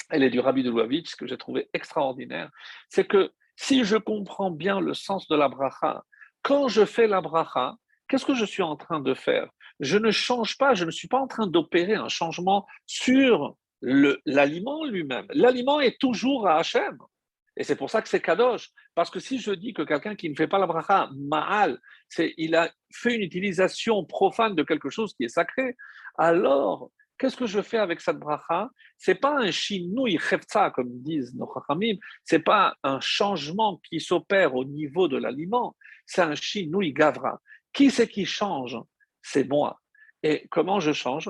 elle est du Rabbi de Louavitch, que j'ai trouvé extraordinaire. C'est que si je comprends bien le sens de la bracha, quand je fais la bracha, qu'est-ce que je suis en train de faire? Je ne change pas, je ne suis pas en train d'opérer un changement sur l'aliment lui-même. L'aliment est toujours à Hachem. Et c'est pour ça que c'est kadosh. Parce que si je dis que quelqu'un qui ne fait pas la bracha, ma'al, il a fait une utilisation profane de quelque chose qui est sacré, alors qu'est-ce que je fais avec cette bracha? C'est pas un shinui chefza, comme disent nos chachamim, c'est pas un changement qui s'opère au niveau de l'aliment, c'est un shinui gavra. Qui c'est qui change? C'est moi. Et comment je change?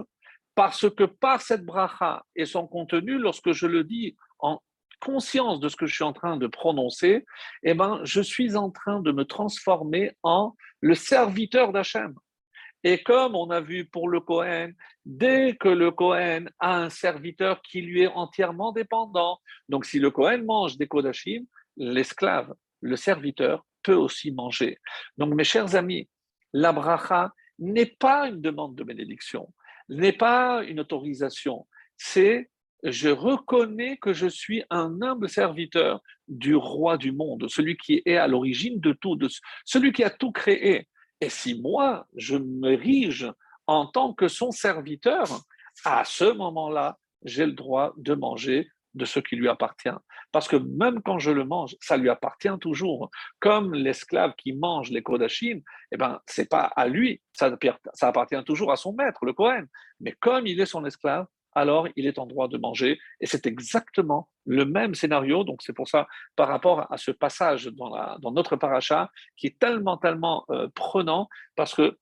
Parce que par cette bracha et son contenu, lorsque je le dis en conscience de ce que je suis en train de prononcer, eh ben, je suis en train de me transformer en le serviteur d'Hachem. Et comme on a vu pour le Cohen, dès que le Cohen a un serviteur qui lui est entièrement dépendant, donc si le Cohen mange des Kodashim, l'esclave, le serviteur, peut aussi manger. Donc mes chers amis, la bracha n'est pas une demande de bénédiction n'est pas une autorisation, c'est je reconnais que je suis un humble serviteur du roi du monde, celui qui est à l'origine de tout, celui qui a tout créé. Et si moi, je m'érige en tant que son serviteur, à ce moment-là, j'ai le droit de manger de ce qui lui appartient. Parce que même quand je le mange, ça lui appartient toujours. Comme l'esclave qui mange les Kodachim, eh ben, c'est pas à lui, ça, ça appartient toujours à son maître, le Kohen. Mais comme il est son esclave, alors il est en droit de manger. Et c'est exactement le même scénario. Donc c'est pour ça, par rapport à ce passage dans, notre paracha, qui est tellement, tellement euh, prenant, parce que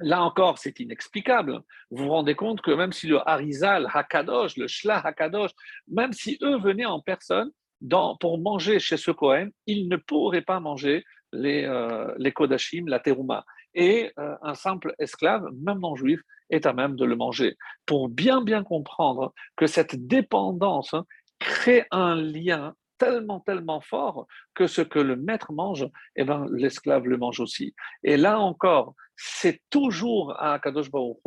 là encore, c'est inexplicable. Vous vous rendez compte que même si le Harizal, Hakadosh, le Shla Hakadosh, même si eux venaient en personne pour manger chez ce Kohen, ils ne pourraient pas manger les, euh, les Kodashim, la Teruma. Et euh, un simple esclave, même non juif, est à même de le manger. Pour bien bien comprendre que cette dépendance hein, crée un lien tellement, tellement fort que ce que le maître mange, eh ben, l'esclave le mange aussi. Et là encore, c'est toujours à Kadosh Baruch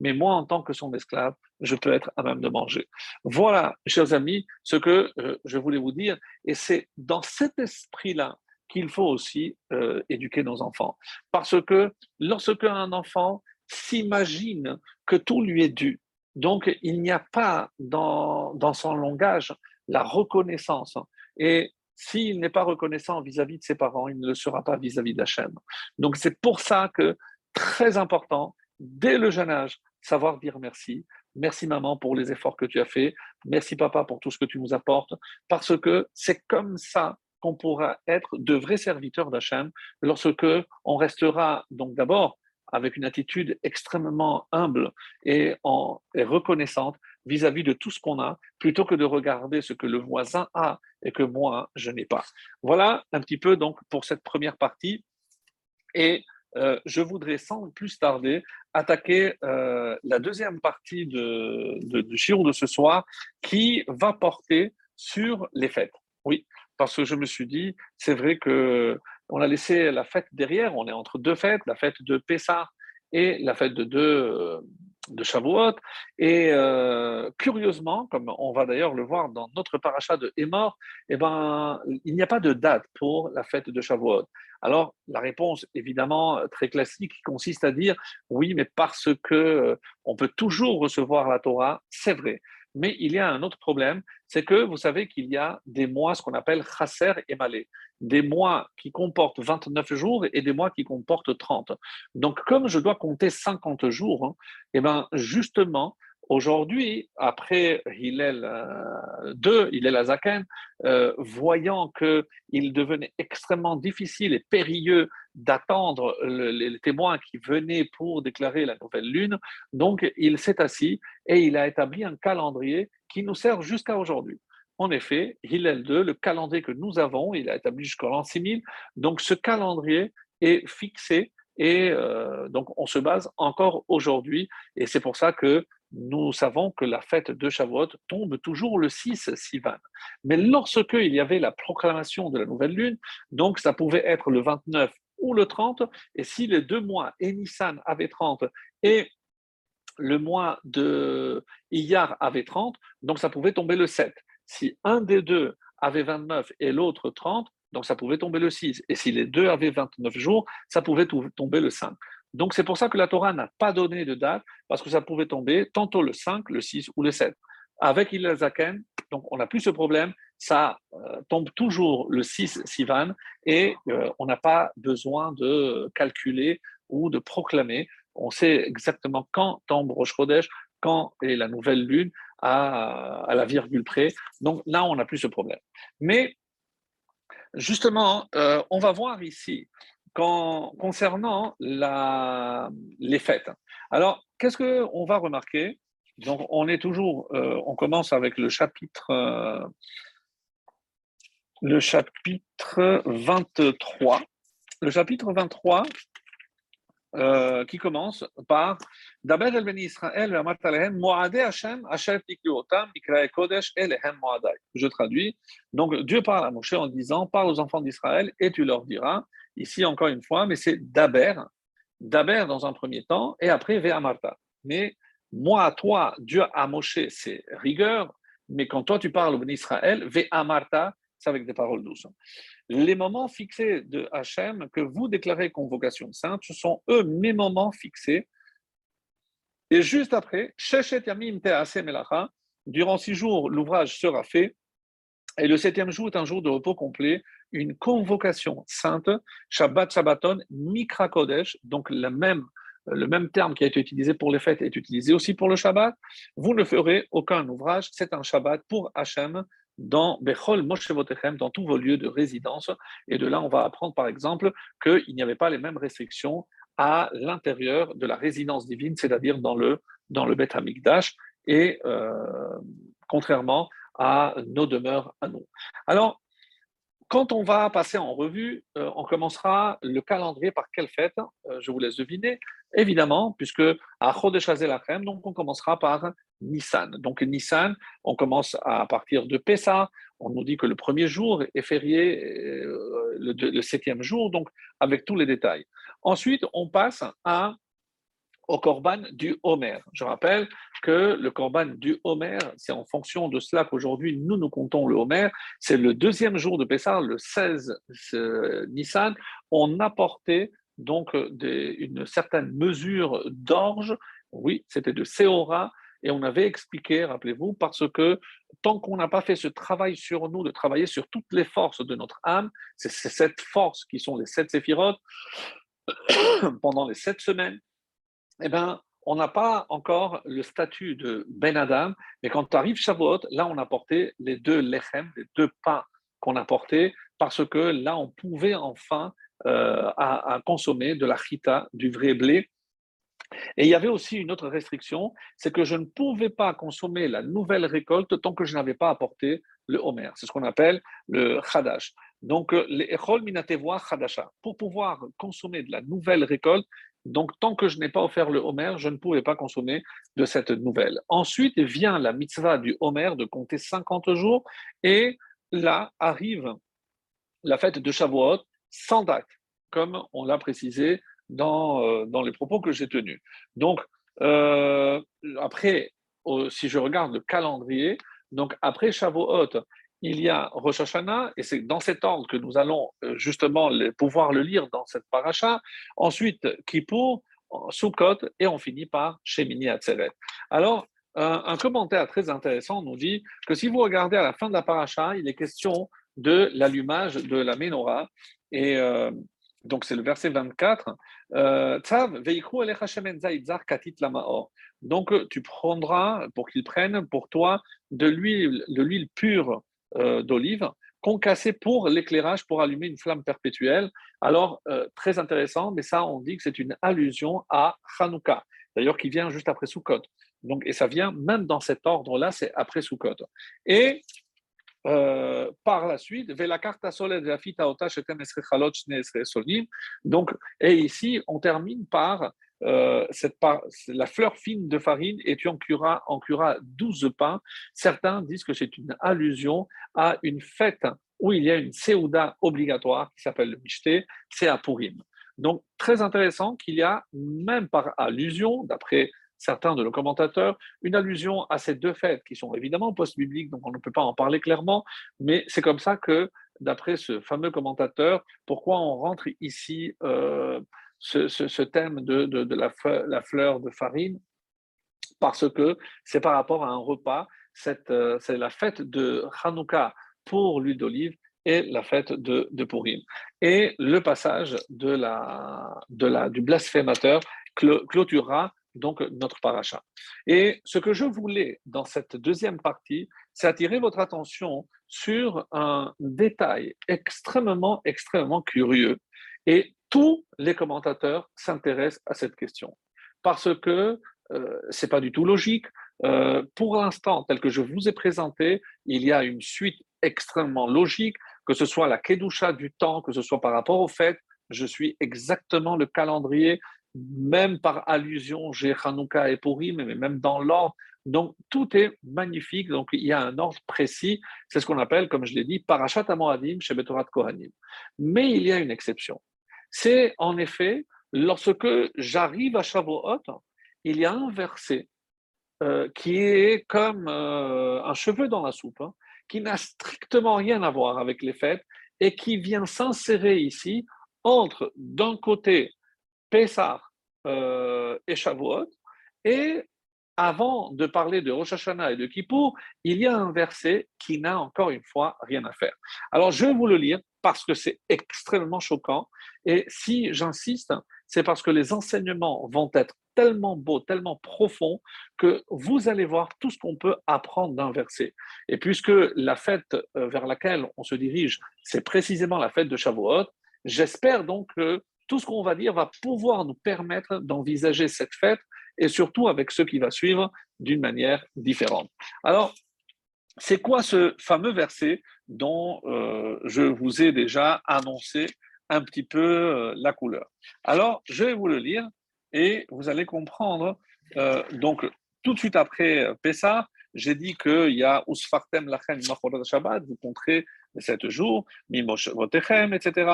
mais moi, en tant que son esclave, je peux être à même de manger. Voilà, chers amis, ce que euh, je voulais vous dire. Et c'est dans cet esprit-là qu'il faut aussi euh, éduquer nos enfants. Parce que lorsque un enfant s'imagine que tout lui est dû. Donc, il n'y a pas dans, dans son langage la reconnaissance. Et s'il n'est pas reconnaissant vis-à-vis de ses parents, il ne le sera pas vis-à-vis chaîne. Donc, c'est pour ça que, très important, dès le jeune âge, savoir dire merci. Merci maman pour les efforts que tu as faits. Merci papa pour tout ce que tu nous apportes. Parce que c'est comme ça qu'on pourra être de vrais serviteurs d'Hachem lorsque on restera donc d'abord avec une attitude extrêmement humble et, reconnaissante vis-à-vis de tout ce qu'on a, plutôt que de regarder ce que le voisin a et que moi, je n'ai pas. Voilà un petit peu donc pour cette première partie. Et euh, je voudrais sans plus tarder attaquer euh, la deuxième partie de, du Chirou de ce soir qui va porter sur les fêtes. Oui, parce que je me suis dit, c'est vrai que on a laissé la fête derrière, on est entre deux fêtes, la fête de Pessah et la fête de, euh, de Shavuot. Et euh, curieusement, comme on va d'ailleurs le voir dans notre paracha de Hémor, eh ben, il n'y a pas de date pour la fête de Shavuot. Alors, la réponse, évidemment, très classique, consiste à dire oui, mais parce que euh, on peut toujours recevoir la Torah, c'est vrai. Mais il y a un autre problème, c'est que vous savez qu'il y a des mois, ce qu'on appelle chasser et malé, des mois qui comportent 29 jours et des mois qui comportent 30. Donc, comme je dois compter 50 jours, hein, eh ben justement, Aujourd'hui, après Hillel II, Hillel Azaken, euh, voyant qu'il devenait extrêmement difficile et périlleux d'attendre les témoins qui venaient pour déclarer la nouvelle lune, donc il s'est assis et il a établi un calendrier qui nous sert jusqu'à aujourd'hui. En effet, Hillel II, le calendrier que nous avons, il a établi jusqu'en l'an 6000, donc ce calendrier est fixé et euh, donc on se base encore aujourd'hui et c'est pour ça que nous savons que la fête de Shavuot tombe toujours le 6 Sivan. Mais lorsque il y avait la proclamation de la nouvelle lune, donc ça pouvait être le 29 ou le 30, et si les deux mois, et Nissan avait 30 et le mois de Iyar avait 30, donc ça pouvait tomber le 7. Si un des deux avait 29 et l'autre 30, donc ça pouvait tomber le 6. Et si les deux avaient 29 jours, ça pouvait tomber le 5. Donc c'est pour ça que la Torah n'a pas donné de date, parce que ça pouvait tomber tantôt le 5, le 6 ou le 7. Avec Hillel Zaken, donc on n'a plus ce problème, ça euh, tombe toujours le 6 Sivan et euh, on n'a pas besoin de calculer ou de proclamer. On sait exactement quand tombe Rosh Chodesh, quand est la nouvelle lune à, à la virgule près. Donc là, on n'a plus ce problème. Mais justement, euh, on va voir ici concernant les fêtes. Alors, qu'est-ce qu'on va remarquer? Donc, on est toujours, on commence avec le chapitre, le chapitre 23. Le chapitre 23, euh, qui commence par Daber el ben Israël Hashem asher kodesh Je traduis. Donc Dieu parle à Moshe en disant Parle aux enfants d'Israël et tu leur diras. Ici encore une fois, mais c'est Daber. Daber dans un premier temps et après Ve'amarta. Mais moi, toi, Dieu a Moshe, c'est rigueur, mais quand toi tu parles au Israël, ve amarta, c'est avec des paroles douces. Les moments fixés de Hachem que vous déclarez convocation sainte, ce sont eux mes moments fixés. Et juste après, durant six jours, l'ouvrage sera fait. Et le septième jour est un jour de repos complet, une convocation sainte, Shabbat Shabbaton, Mikra Kodesh, donc même le même terme qui a été utilisé pour les fêtes est utilisé aussi pour le Shabbat. Vous ne ferez aucun ouvrage, c'est un Shabbat pour Hachem dans Bechol Moshevotechem, dans tous vos lieux de résidence. Et de là, on va apprendre par exemple qu'il n'y avait pas les mêmes restrictions à l'intérieur de la résidence divine, c'est-à-dire dans le, dans le Beth Amikdash, et euh, contrairement à nos demeures à nous. Alors, quand on va passer en revue, euh, on commencera le calendrier par quelle fête? Euh, Je vous laisse deviner. Évidemment, puisque à Chodesh donc on commencera par Nissan. Donc Nissan, on commence à partir de Pessa. On nous dit que le premier jour est férié, euh, le, septième jour, donc avec tous les détails. Ensuite, on passe à au Corban du Homer. Je rappelle que le Corban du Homer, c'est en fonction de cela qu'aujourd'hui nous nous comptons le Homer. C'est le deuxième jour de Pessah, le 16 Nissan. On apportait donc une certaine mesure d'orge. Oui, c'était de Seora. Et on avait expliqué, rappelez-vous, parce que tant qu'on n'a pas fait ce travail sur nous, de travailler sur toutes les forces de notre âme, c'est cette force qui sont les sept séphirotes, pendant les sept semaines, eh ben, on n'a pas encore le statut de Ben Adam, mais quand arrive Shavuot, là, on a porté les deux lechem, les deux pains qu'on a portés, parce que là, on pouvait enfin euh, à, consommer de la chita, du vrai blé. Et il y avait aussi une autre restriction, c'est que je ne pouvais pas consommer la nouvelle récolte tant que je n'avais pas apporté le homer. C'est ce qu'on appelle le chadash. Donc, echol minatevoa. Pour pouvoir consommer de la nouvelle récolte, donc, tant que je n'ai pas offert le Homer, je ne pouvais pas consommer de cette nouvelle. Ensuite vient la mitzvah du Homer de compter 50 jours, et là arrive la fête de Shavuot sans date, comme on l'a précisé dans, euh, dans les propos que j'ai tenus. Donc, euh, après, si je regarde le calendrier, donc après Shavuot, il y a Rosh Hashanah, et c'est dans cet ordre que nous allons euh, justement pouvoir le lire dans cette paracha. Ensuite, Kippour, Sukkot, et on finit par Shemini Atzeret. Alors, un, commentaire très intéressant nous dit que si vous regardez à la fin de la paracha, il est question de l'allumage de la menorah, et donc c'est le verset 24. Euh, donc tu prendras pour qu'ils prennent pour toi de l'huile, de l'huile pure euh, d'olive concassé pour l'éclairage, pour allumer une flamme perpétuelle. Alors, euh, très intéressant, mais ça, on dit que c'est une allusion à Hanouka, d'ailleurs, qui vient juste après Sukkot. Donc, et ça vient même dans cet ordre-là, c'est après Sukkot. Et euh, par la suite, donc, et ici, on termine par euh, cette la fleur fine de farine et tu en cuiras, en cuiras 12 pains. Certains disent que c'est une allusion à une fête où il y a une séouda obligatoire qui s'appelle le Mishté, c'est à Purim. Donc, très intéressant qu'il y a, même par allusion, d'après certains de nos commentateurs, une allusion à ces deux fêtes qui sont évidemment post-bibliques, donc on ne peut pas en parler clairement, mais c'est comme ça que, d'après ce fameux commentateur, pourquoi on rentre ici euh, ce, thème de, la, fleur, de farine? Parce que c'est par rapport à un repas, euh, c'est la fête de Hanouka pour l'huile d'olive et la fête de, Purim. Et le passage de la, du blasphémateur clôturera donc notre paracha. Et ce que je voulais dans cette deuxième partie, c'est attirer votre attention sur un détail extrêmement, extrêmement curieux et tous les commentateurs s'intéressent à cette question parce que euh, ce n'est pas du tout logique. Euh, pour l'instant, tel que je vous ai présenté, il y a une suite extrêmement logique, que ce soit la Kedusha du temps, que ce soit par rapport au fait, je suis exactement le calendrier, même par allusion, j'ai Hanouka et Purim, mais même dans l'ordre. Donc tout est magnifique, donc il y a un ordre précis, c'est ce qu'on appelle, comme je l'ai dit, Parashat Amoadim chez Betorat Kohanim. Mais il y a une exception c'est en effet lorsque j'arrive à Shavuot, il y a un verset euh, qui est comme euh, un cheveu dans la soupe, hein, qui n'a strictement rien à voir avec les fêtes et qui vient s'insérer ici entre, d'un côté, Pessah euh, et Shavuot, et avant de parler de Rosh Hashanah et de Kippour, il y a un verset qui n'a encore une fois rien à faire. Alors, je vais vous le lire parce que c'est extrêmement choquant. Et si j'insiste, c'est parce que les enseignements vont être tellement beaux, tellement profonds, que vous allez voir tout ce qu'on peut apprendre d'un verset. Et puisque la fête euh, vers laquelle on se dirige, c'est précisément la fête de Shavuot, j'espère donc que tout ce qu'on va dire va pouvoir nous permettre d'envisager cette fête et surtout avec ce qui va suivre d'une manière différente. Alors, c'est quoi ce fameux verset dont euh, je vous ai déjà annoncé un petit peu euh, la couleur? Alors, je vais vous le lire et vous allez comprendre. Euh, donc, tout de suite après Pessah, j'ai dit qu'il y a Usfartem Lachem Shabbat, vous compterez sept jours, Mimosh Votechem, etc.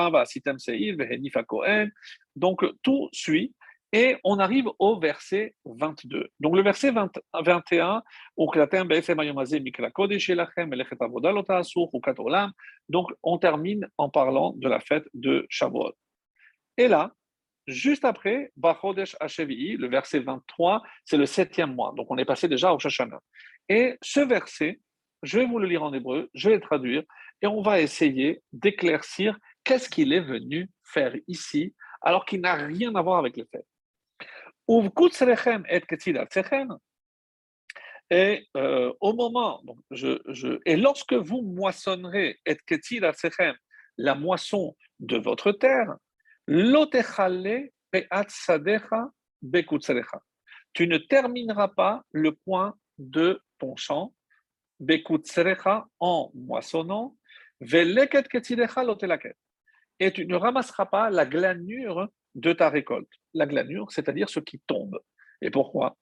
Donc, tout suit. Et on arrive au verset 22. Donc le verset 20, 21, donc on termine en parlant de la fête de Shavuot. Et là, juste après, le verset 23, c'est le septième mois. Donc on est passé déjà au Shoshana. Et ce verset, je vais vous le lire en hébreu, je vais le traduire, et on va essayer d'éclaircir qu'est-ce qu'il est venu faire ici, alors qu'il n'a rien à voir avec les fêtes. Et euh, au moment, donc je, et lorsque vous moissonnerez et la moisson de votre terre, tu ne termineras pas le point de ton champ, en moissonnant, et tu ne ramasseras pas la glanure de ta récolte. La glanure, c'est-à-dire ce qui tombe. Et pourquoi?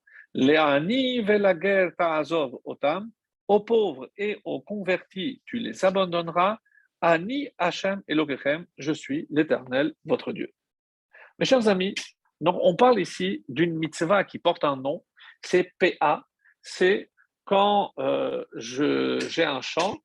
Otam, aux pauvres et aux convertis, tu les abandonneras. Ani Hashem Elokechem, je suis l'Éternel, votre Dieu. Mes chers amis, donc on parle ici d'une mitzvah qui porte un nom, c'est PA, c'est quand euh, j'ai un champ,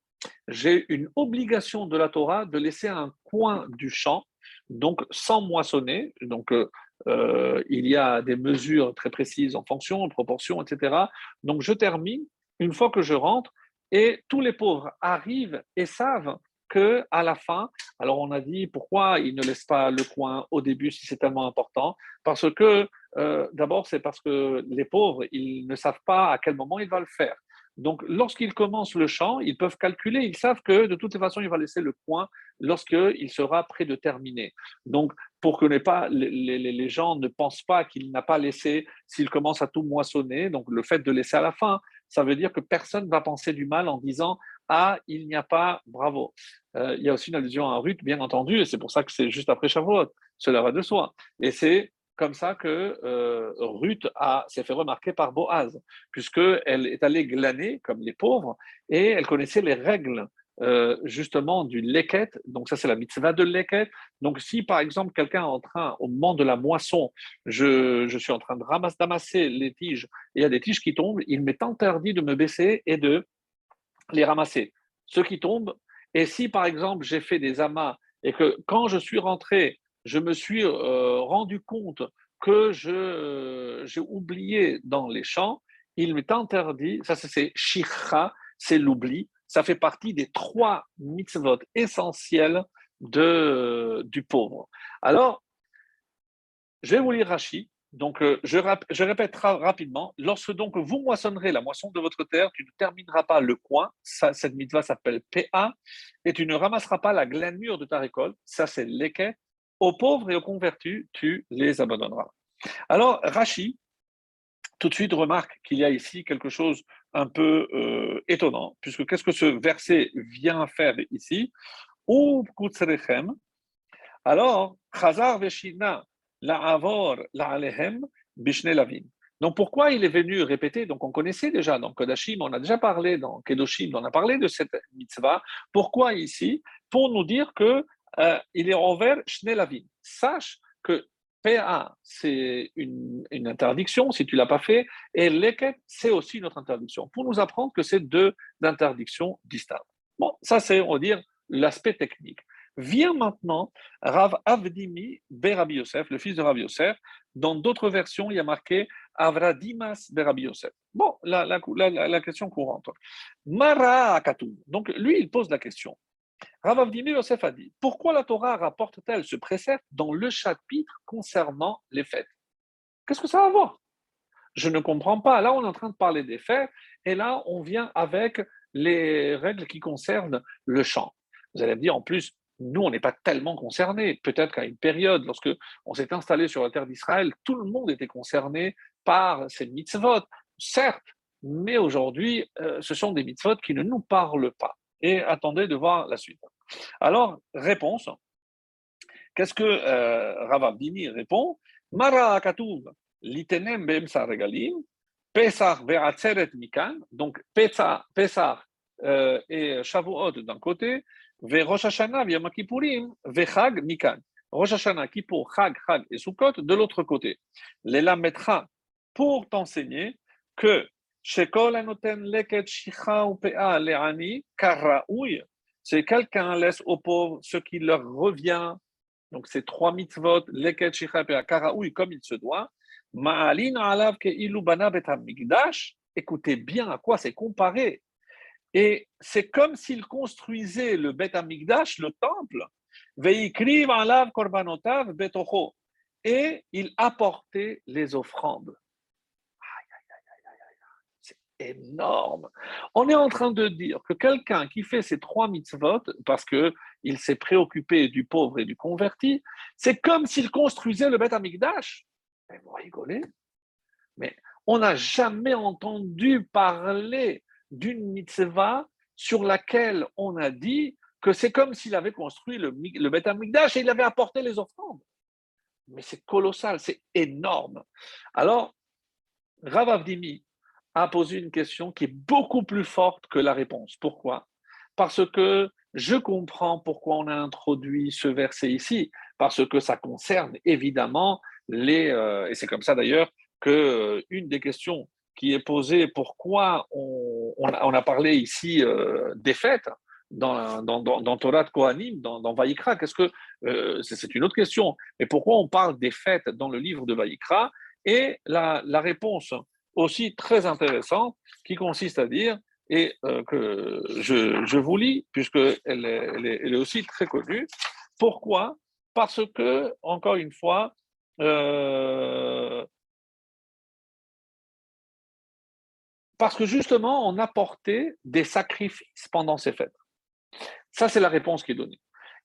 j'ai une obligation de la Torah de laisser un coin du champ donc sans moissonner. Donc euh, euh, il y a des mesures très précises en fonction, en proportion, etc. Donc je termine une fois que je rentre et tous les pauvres arrivent et savent que à la fin, alors on a dit pourquoi ils ne laissent pas le coin au début si c'est tellement important, parce que euh, d'abord c'est parce que les pauvres ils ne savent pas à quel moment ils vont le faire. Donc, lorsqu'ils commencent le chant, ils peuvent calculer, ils savent que de toute façon, il va laisser le coin lorsqu'il sera prêt de terminer. Donc, pour que les, les, gens ne pensent pas qu'il n'a pas laissé, s'il commence à tout moissonner, donc le fait de laisser à la fin, ça veut dire que personne ne va penser du mal en disant Ah, il n'y a pas, bravo. Euh, il y a aussi une allusion à Ruth, bien entendu, et c'est pour ça que c'est juste après Shavuot. Cela va de soi. Et c'est comme ça que euh, Ruth s'est fait remarquer par Boaz, puisqu'elle est allée glaner comme les pauvres et elle connaissait les règles euh, justement du leket. Donc ça, c'est la mitzvah de leket. Donc si par exemple quelqu'un est en train, au moment de la moisson, je, je suis en train de ramasser, d'amasser les tiges et il y a des tiges qui tombent, il m'est interdit de me baisser et de les ramasser. Ceux qui tombent, et si par exemple j'ai fait des amas et que quand je suis rentré, je me suis euh, rendu compte que j'ai oublié dans les champs, il m'est interdit, ça c'est shikha, c'est l'oubli, ça fait partie des trois mitzvot essentiels de, du pauvre. Alors, je vais vous lire Rashi. Donc, euh, je, je répète rapidement. Lorsque donc vous moissonnerez la moisson de votre terre, tu ne termineras pas le coin. Cette mitzvah s'appelle PA. Et tu ne ramasseras pas la glanure de ta récolte. Ça, c'est l'équet aux pauvres et aux convertus, tu les abandonneras. Alors, Rachi, tout de suite, remarque qu'il y a ici quelque chose un peu euh, étonnant, puisque qu'est-ce que ce verset vient faire ici? Alors, Chazar Veshina, la Avor, la Alehem, Bishne Lavin. Donc pourquoi il est venu répéter? Donc on connaissait déjà dans Kodashim, on a déjà parlé dans Kedoshim, on a parlé de cette mitzvah. Pourquoi ici? Pour nous dire que euh, il est envers Shnelavin. Sache que PA, c'est une, interdiction si tu l'as pas fait, et leket, c'est aussi notre interdiction, pour nous apprendre que c'est deux interdictions distinctes. Bon, ça c'est, on va dire, l'aspect technique. Vient maintenant Rav Avdimi Berabi Yosef, le fils de Rav Yosef. Dans d'autres versions, il y a marqué Avradimas Berabi Yosef. Bon, la, la, question courante. Mara Akatou. Donc, lui, il pose la question. Rav Avdimi Yosef a dit Pourquoi la Torah rapporte-t-elle ce précepte dans le chapitre concernant les fêtes? Qu'est-ce que ça va avoir Je ne comprends pas. Là, on est en train de parler des fêtes, et là, on vient avec les règles qui concernent le chant. Vous allez me dire, en plus, nous, on n'est pas tellement concernés. Peut-être qu'à une période, lorsque on s'est installé sur la terre d'Israël, tout le monde était concerné par ces mitzvot, certes, mais aujourd'hui, euh, ce sont des mitzvot qui ne nous parlent pas. Et attendez de voir la suite. Alors, réponse. Qu'est-ce que euh, Rav Abdini répond? Mara katuv litenem regalim, Pesach ve'atzeret mikan, donc Pesach, euh, et Shavuot d'un côté, Ve Rosh Hashanah, Yom Kippourim, ve Chag, Mikan. Rosh Hashanah, Kippour, Chag, Chag et Sukkot de l'autre côté. L'éla mettra pour t'enseigner que Shekol leket shicha ou pea le'ani karaouy, c'est quelqu'un laisse aux pauvres ce qui leur revient. Donc c'est trois mitzvot, leket shicha pea karaouy comme il se doit. Ma'alin alav ke ilu bana betamigdash. Écoutez bien à quoi c'est comparé et c'est comme s'il construisait le Bet Amigdash, le temple, et il apportait les offrandes. Énorme. On est en train de dire que quelqu'un qui fait ces trois mitzvot, parce qu'il s'est préoccupé du pauvre et du converti, c'est comme s'il construisait le Bet Amigdash. Mais vous rigolez Mais on n'a jamais entendu parler d'une mitzvah sur laquelle on a dit que c'est comme s'il avait construit le, le Beth et il avait apporté les offrandes. Mais c'est colossal, c'est énorme. Alors, Rav Avdimi a posé une question qui est beaucoup plus forte que la réponse. Pourquoi? Parce que je comprends pourquoi on a introduit ce verset ici, parce que ça concerne évidemment les, euh, et c'est comme ça d'ailleurs que euh, une des questions qui est posé pourquoi on, a, parlé ici euh, des fêtes dans, dans, dans, Torah de Kohanim, dans, dans Vaïkra. Qu'est-ce que euh, c'est une autre question. Mais pourquoi on parle des fêtes dans le livre de Vaïkra Et la, réponse aussi très intéressante qui consiste à dire et euh, que je, je, vous lis puisque elle est, elle est, elle est aussi très connue. Pourquoi? Parce que encore une fois. Euh, Parce que justement, on apportait des sacrifices pendant ces fêtes. Ça, c'est la réponse qui est donnée.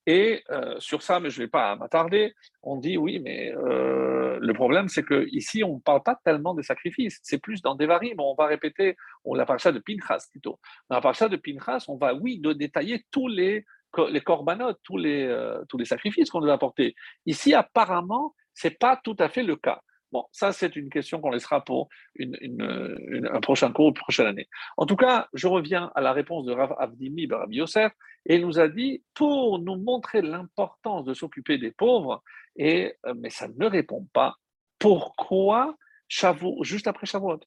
Et euh, sur ça, mais je ne vais pas m'attarder, on dit oui, mais euh, le problème, c'est qu'ici, on ne parle pas tellement des sacrifices, c'est plus dans des varies, mais on va répéter, on la ça de Pinchas plutôt. Dans la ça de Pinchas, on va, oui, de détailler tous les, les corbanotes, tous les, euh, tous les sacrifices qu'on doit apporter. Ici, apparemment, ce n'est pas tout à fait le cas. Bon, ça, c'est une question qu'on laissera pour un prochain cours, une prochaine année. En tout cas, je reviens à la réponse de Rav Avdimi Barabi Yosef, et il nous a dit, pour nous montrer l'importance de s'occuper des pauvres, et, euh, mais ça ne répond pas, pourquoi Shavuot, juste après Shavuot?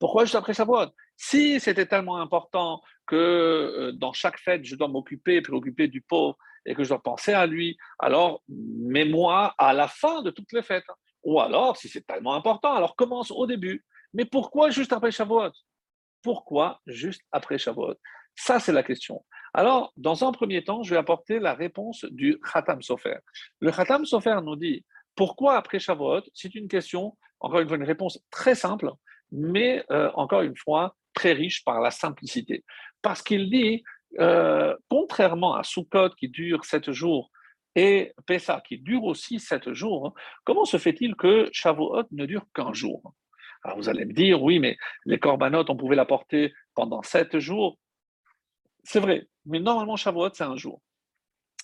Pourquoi juste après Shavuot? Si c'était tellement important que euh, dans chaque fête, je dois m'occuper, préoccuper du pauvre, et que je dois penser à lui, alors mets-moi à la fin de toutes les fêtes. Ou alors, si c'est tellement important, alors commence au début. Mais pourquoi juste après Shavuot? Pourquoi juste après Shavuot? Ça, c'est la question. Alors, dans un premier temps, je vais apporter la réponse du Khatam Sofer. Le Khatam Sofer nous dit pourquoi après Shavuot? C'est une question, encore une fois, une réponse très simple, mais euh, encore une fois, très riche par la simplicité. Parce qu'il dit, euh, contrairement à Sukkot qui dure sept jours et Pessah qui dure aussi sept jours, hein. comment se fait-il que Shavuot ne dure qu'un jour? Alors vous allez me dire, oui, mais les corbanotes, on pouvait l'apporter pendant sept jours. C'est vrai, mais normalement Shavuot, c'est un jour.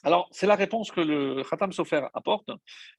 Alors, c'est la réponse que le Khatam Sofer apporte.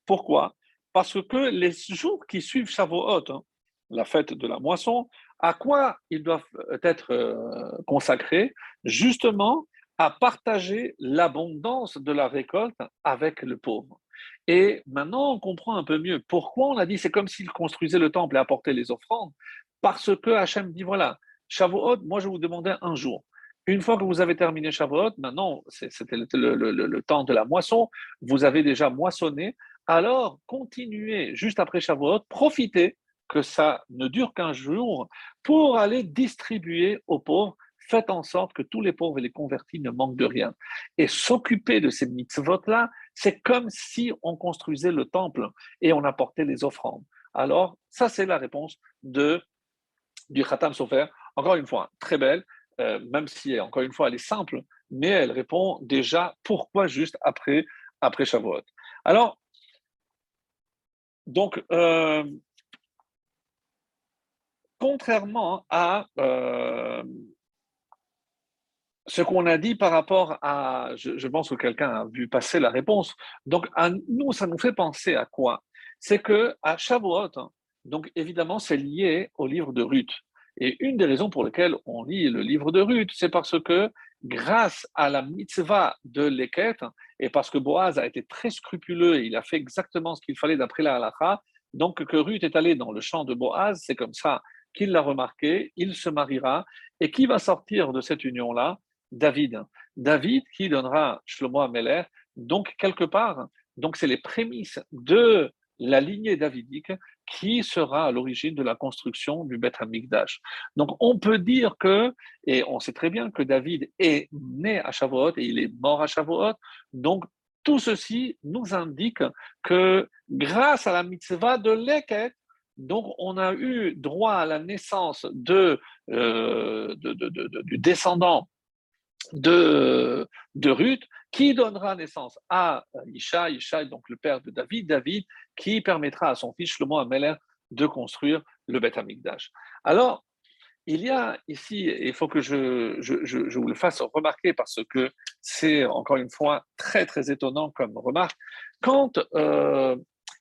Pourquoi? Parce que les jours qui suivent Shavuot, hein, la fête de la moisson, à quoi ils doivent être euh, consacrés? Justement à partager l'abondance de la récolte avec le pauvre. Et maintenant, on comprend un peu mieux pourquoi on a dit c'est comme s'il construisait le temple et apportait les offrandes. Parce que Hachem dit voilà, Shavuot, moi je vous demandais un jour. Une fois que vous avez terminé Shavuot, maintenant c'était le, temps de la moisson, vous avez déjà moissonné, alors continuez juste après Shavuot, profitez que ça ne dure qu'un jour pour aller distribuer aux pauvres. Faites en sorte que tous les pauvres et les convertis ne manquent de rien. Et s'occuper de ces mitzvot-là, c'est comme si on construisait le temple et on apportait les offrandes. Alors, ça, c'est la réponse de, du Khatam Sofer. Encore une fois, très belle, euh, même si, encore une fois, elle est simple, mais elle répond déjà pourquoi juste après, après Shavuot. Alors, donc, euh, contrairement à euh, ce qu'on a dit par rapport à, je, pense que quelqu'un a vu passer la réponse. Donc, à nous, ça nous fait penser à quoi? C'est que à Shavuot, donc évidemment, c'est lié au livre de Ruth. Et une des raisons pour lesquelles on lit le livre de Ruth, c'est parce que grâce à la mitzvah de Leket, et parce que Boaz a été très scrupuleux et il a fait exactement ce qu'il fallait d'après la halakha, donc que Ruth est allée dans le champ de Boaz, c'est comme ça qu'il l'a remarqué, il se mariera, et qui va sortir de cette union-là? David. David qui donnera Shlomo Ameler, donc quelque part, donc c'est les prémices de la lignée davidique qui sera à l'origine de la construction du Beth Amikdash. Donc on peut dire que, et on sait très bien que David est né à Shavuot et il est mort à Shavuot, donc tout ceci nous indique que grâce à la mitzvah de Leket, donc, on a eu droit à la naissance euh, du descendant de, Ruth, qui donnera naissance à Isha, Isha donc le père de David, David, qui permettra à son fils Shlomo Ameler de construire le Beth Amikdash. Alors, il y a ici, il faut que je, je, vous le fasse remarquer parce que c'est encore une fois très très étonnant comme remarque, quand euh,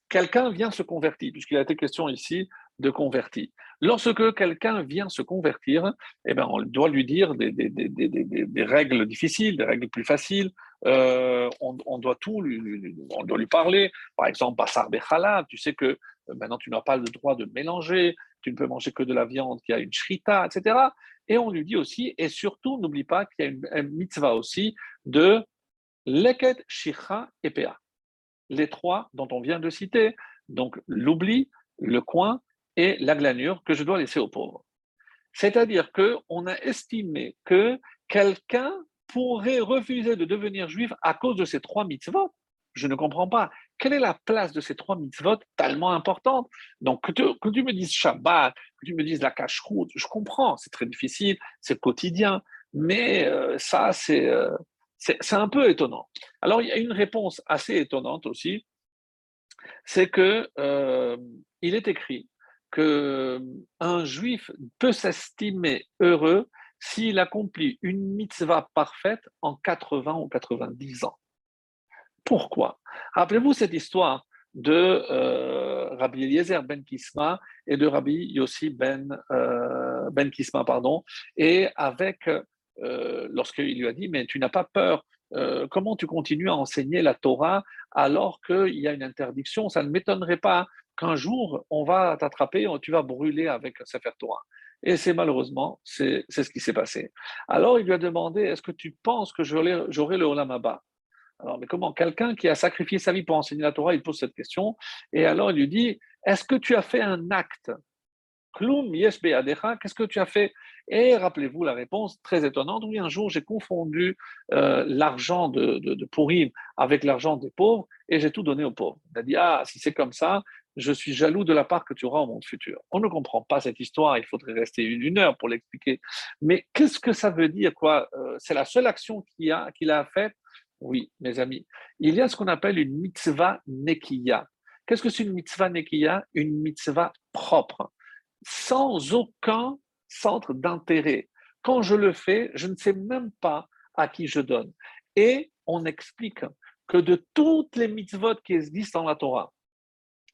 quelqu'un vient se convertir, puisqu'il a été question ici de converti. Lorsque quelqu'un vient se convertir, eh ben, on doit lui dire des, règles difficiles, des règles plus faciles. Euh, on, doit tout lui, on doit lui parler. Par exemple, Bassar Bechala, tu sais que euh, maintenant tu n'as pas le droit de mélanger, tu ne peux manger que de la viande qui a une shrita, etc. Et on lui dit aussi, et surtout, n'oublie pas qu'il y a une, mitzvah aussi de leket, shicha et pea. Les trois dont on vient de citer, donc l'oubli, le coin et la glanure que je dois laisser aux pauvres. C'est-à-dire qu'on a estimé que quelqu'un pourrait refuser de devenir juif à cause de ces trois mitzvot. Je ne comprends pas. Quelle est la place de ces trois mitzvot tellement importantes? Donc, que tu, me dises Shabbat, que tu me dises la cache-route, je comprends, c'est très difficile, c'est quotidien, mais euh, ça, euh, c'est un peu étonnant. Alors, il y a une réponse assez étonnante aussi, c'est que euh, il est écrit que un juif peut s'estimer heureux s'il accomplit une mitzvah parfaite en 80 ou 90 ans. Pourquoi? Rappelez-vous cette histoire de euh, Rabbi Eliezer ben Kisma et de Rabbi Yossi ben, euh, ben Kisma, pardon, et avec, euh, lorsqu'il lui a dit, mais tu n'as pas peur, comment tu continues à enseigner la Torah alors qu'il y a une interdiction? Ça ne m'étonnerait pas qu'un jour, on va t'attraper, tu vas brûler avec Sefer Torah. Et c'est malheureusement, c'est ce qui s'est passé. Alors il lui a demandé, est-ce que tu penses que j'aurai le Olam Abba Alors, mais comment Quelqu'un qui a sacrifié sa vie pour enseigner la Torah, il pose cette question? Et alors il lui dit, est-ce que tu as fait un acte? Klum yes qu'est-ce que tu as fait? Et rappelez-vous la réponse très étonnante. Oui, un jour j'ai confondu euh, l'argent de, de, avec l'argent des pauvres et j'ai tout donné aux pauvres. Il a dit, ah, si c'est comme ça, je suis jaloux de la part que tu auras au monde futur. On ne comprend pas cette histoire, il faudrait rester une, heure pour l'expliquer. Mais qu'est-ce que ça veut dire quoi euh, C'est la seule action qu'il a, qu'il a faite Oui, mes amis. Il y a ce qu'on appelle une mitzvah nekiya. Qu'est-ce que c'est une mitzvah nekiya Une mitzvah propre, sans aucun centre d'intérêt. Quand je le fais, je ne sais même pas à qui je donne. Et on explique que de toutes les mitzvot qui existent dans la Torah,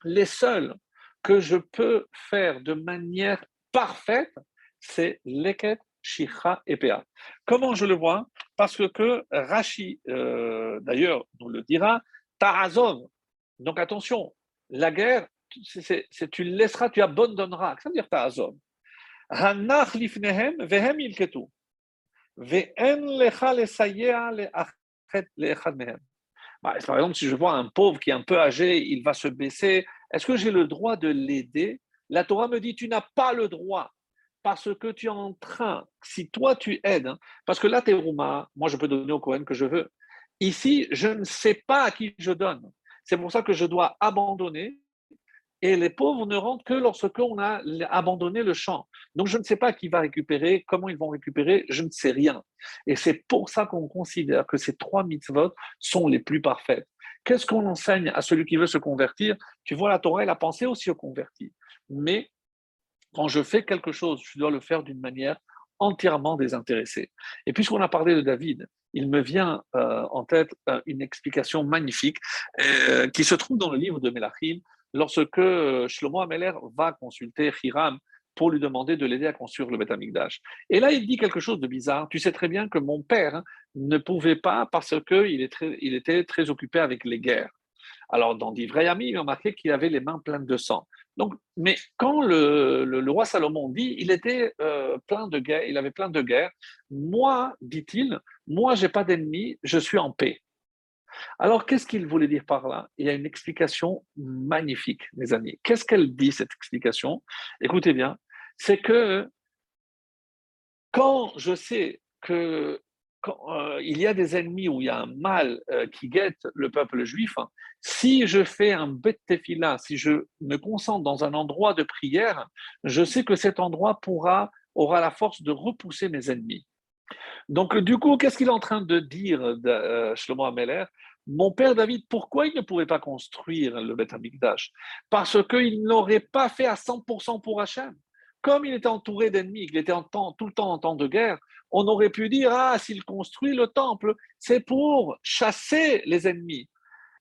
les seuls que je peux faire de manière parfaite, c'est leket, shicha et. Comment je le vois? Parce que, Rashi, euh, d'ailleurs, nous le dira, Tarazov, Donc attention, la guerre, c'est, tu laisseras, tu abandonneras. Ça veut dire ta azom. Hanach lifnehem vehem ilketu. Ve'en lecha lesayea. Bah, par exemple, si je vois un pauvre qui est un peu âgé, il va se baisser, est-ce que j'ai le droit de l'aider? La Torah me dit, tu n'as pas le droit parce que tu es en train, si toi tu aides, hein, parce que là, tu es Rouma, moi je peux donner au Cohen que je veux. Ici, je ne sais pas à qui je donne. C'est pour ça que je dois abandonner. Et les pauvres ne rentrent que lorsqu'on a abandonné le champ. Donc je ne sais pas qui va récupérer, comment ils vont récupérer, je ne sais rien. Et c'est pour ça qu'on considère que ces trois mitzvot sont les plus parfaites. Qu'est-ce qu'on enseigne à celui qui veut se convertir? Tu vois, la Torah, elle a pensé aussi au converti. Mais quand je fais quelque chose, je dois le faire d'une manière entièrement désintéressée. Et puisqu'on a parlé de David, il me vient euh, en tête euh, une explication magnifique euh, qui se trouve dans le livre de Melachim, lorsque Shlomo Ameler va consulter Hiram pour lui demander de l'aider à construire le Beth Amikdash. Et là, il dit quelque chose de bizarre. Tu sais très bien que mon père hein, ne pouvait pas parce qu'il il était très occupé avec les guerres. Alors, dans d'Ivrei Ami, il a marqué qu'il avait les mains pleines de sang. Donc, mais quand le, roi Salomon dit, il était euh, plein de guerre, il avait plein de guerres. Moi, dit-il, moi, j'ai pas d'ennemis, je suis en paix. Alors, qu'est-ce qu'il voulait dire par là? Il y a une explication magnifique, mes amis. Qu'est-ce qu'elle dit, cette explication? Écoutez bien, c'est que quand je sais que euh, il y a des ennemis où il y a un mal euh, qui guette le peuple juif, hein, si je fais un bet tefila, si je me concentre dans un endroit de prière, je sais que cet endroit pourra, aura la force de repousser mes ennemis. Donc, du coup, qu'est-ce qu'il est en train de dire, euh, Shlomo Ameler? Mon père David, pourquoi il ne pouvait pas construire le Bet Amikdash Parce qu'il n'aurait pas fait à 100% pour Hachem. Comme il était entouré d'ennemis, qu'il était en temps, tout le temps en temps de guerre, on aurait pu dire Ah, s'il construit le temple, c'est pour chasser les ennemis.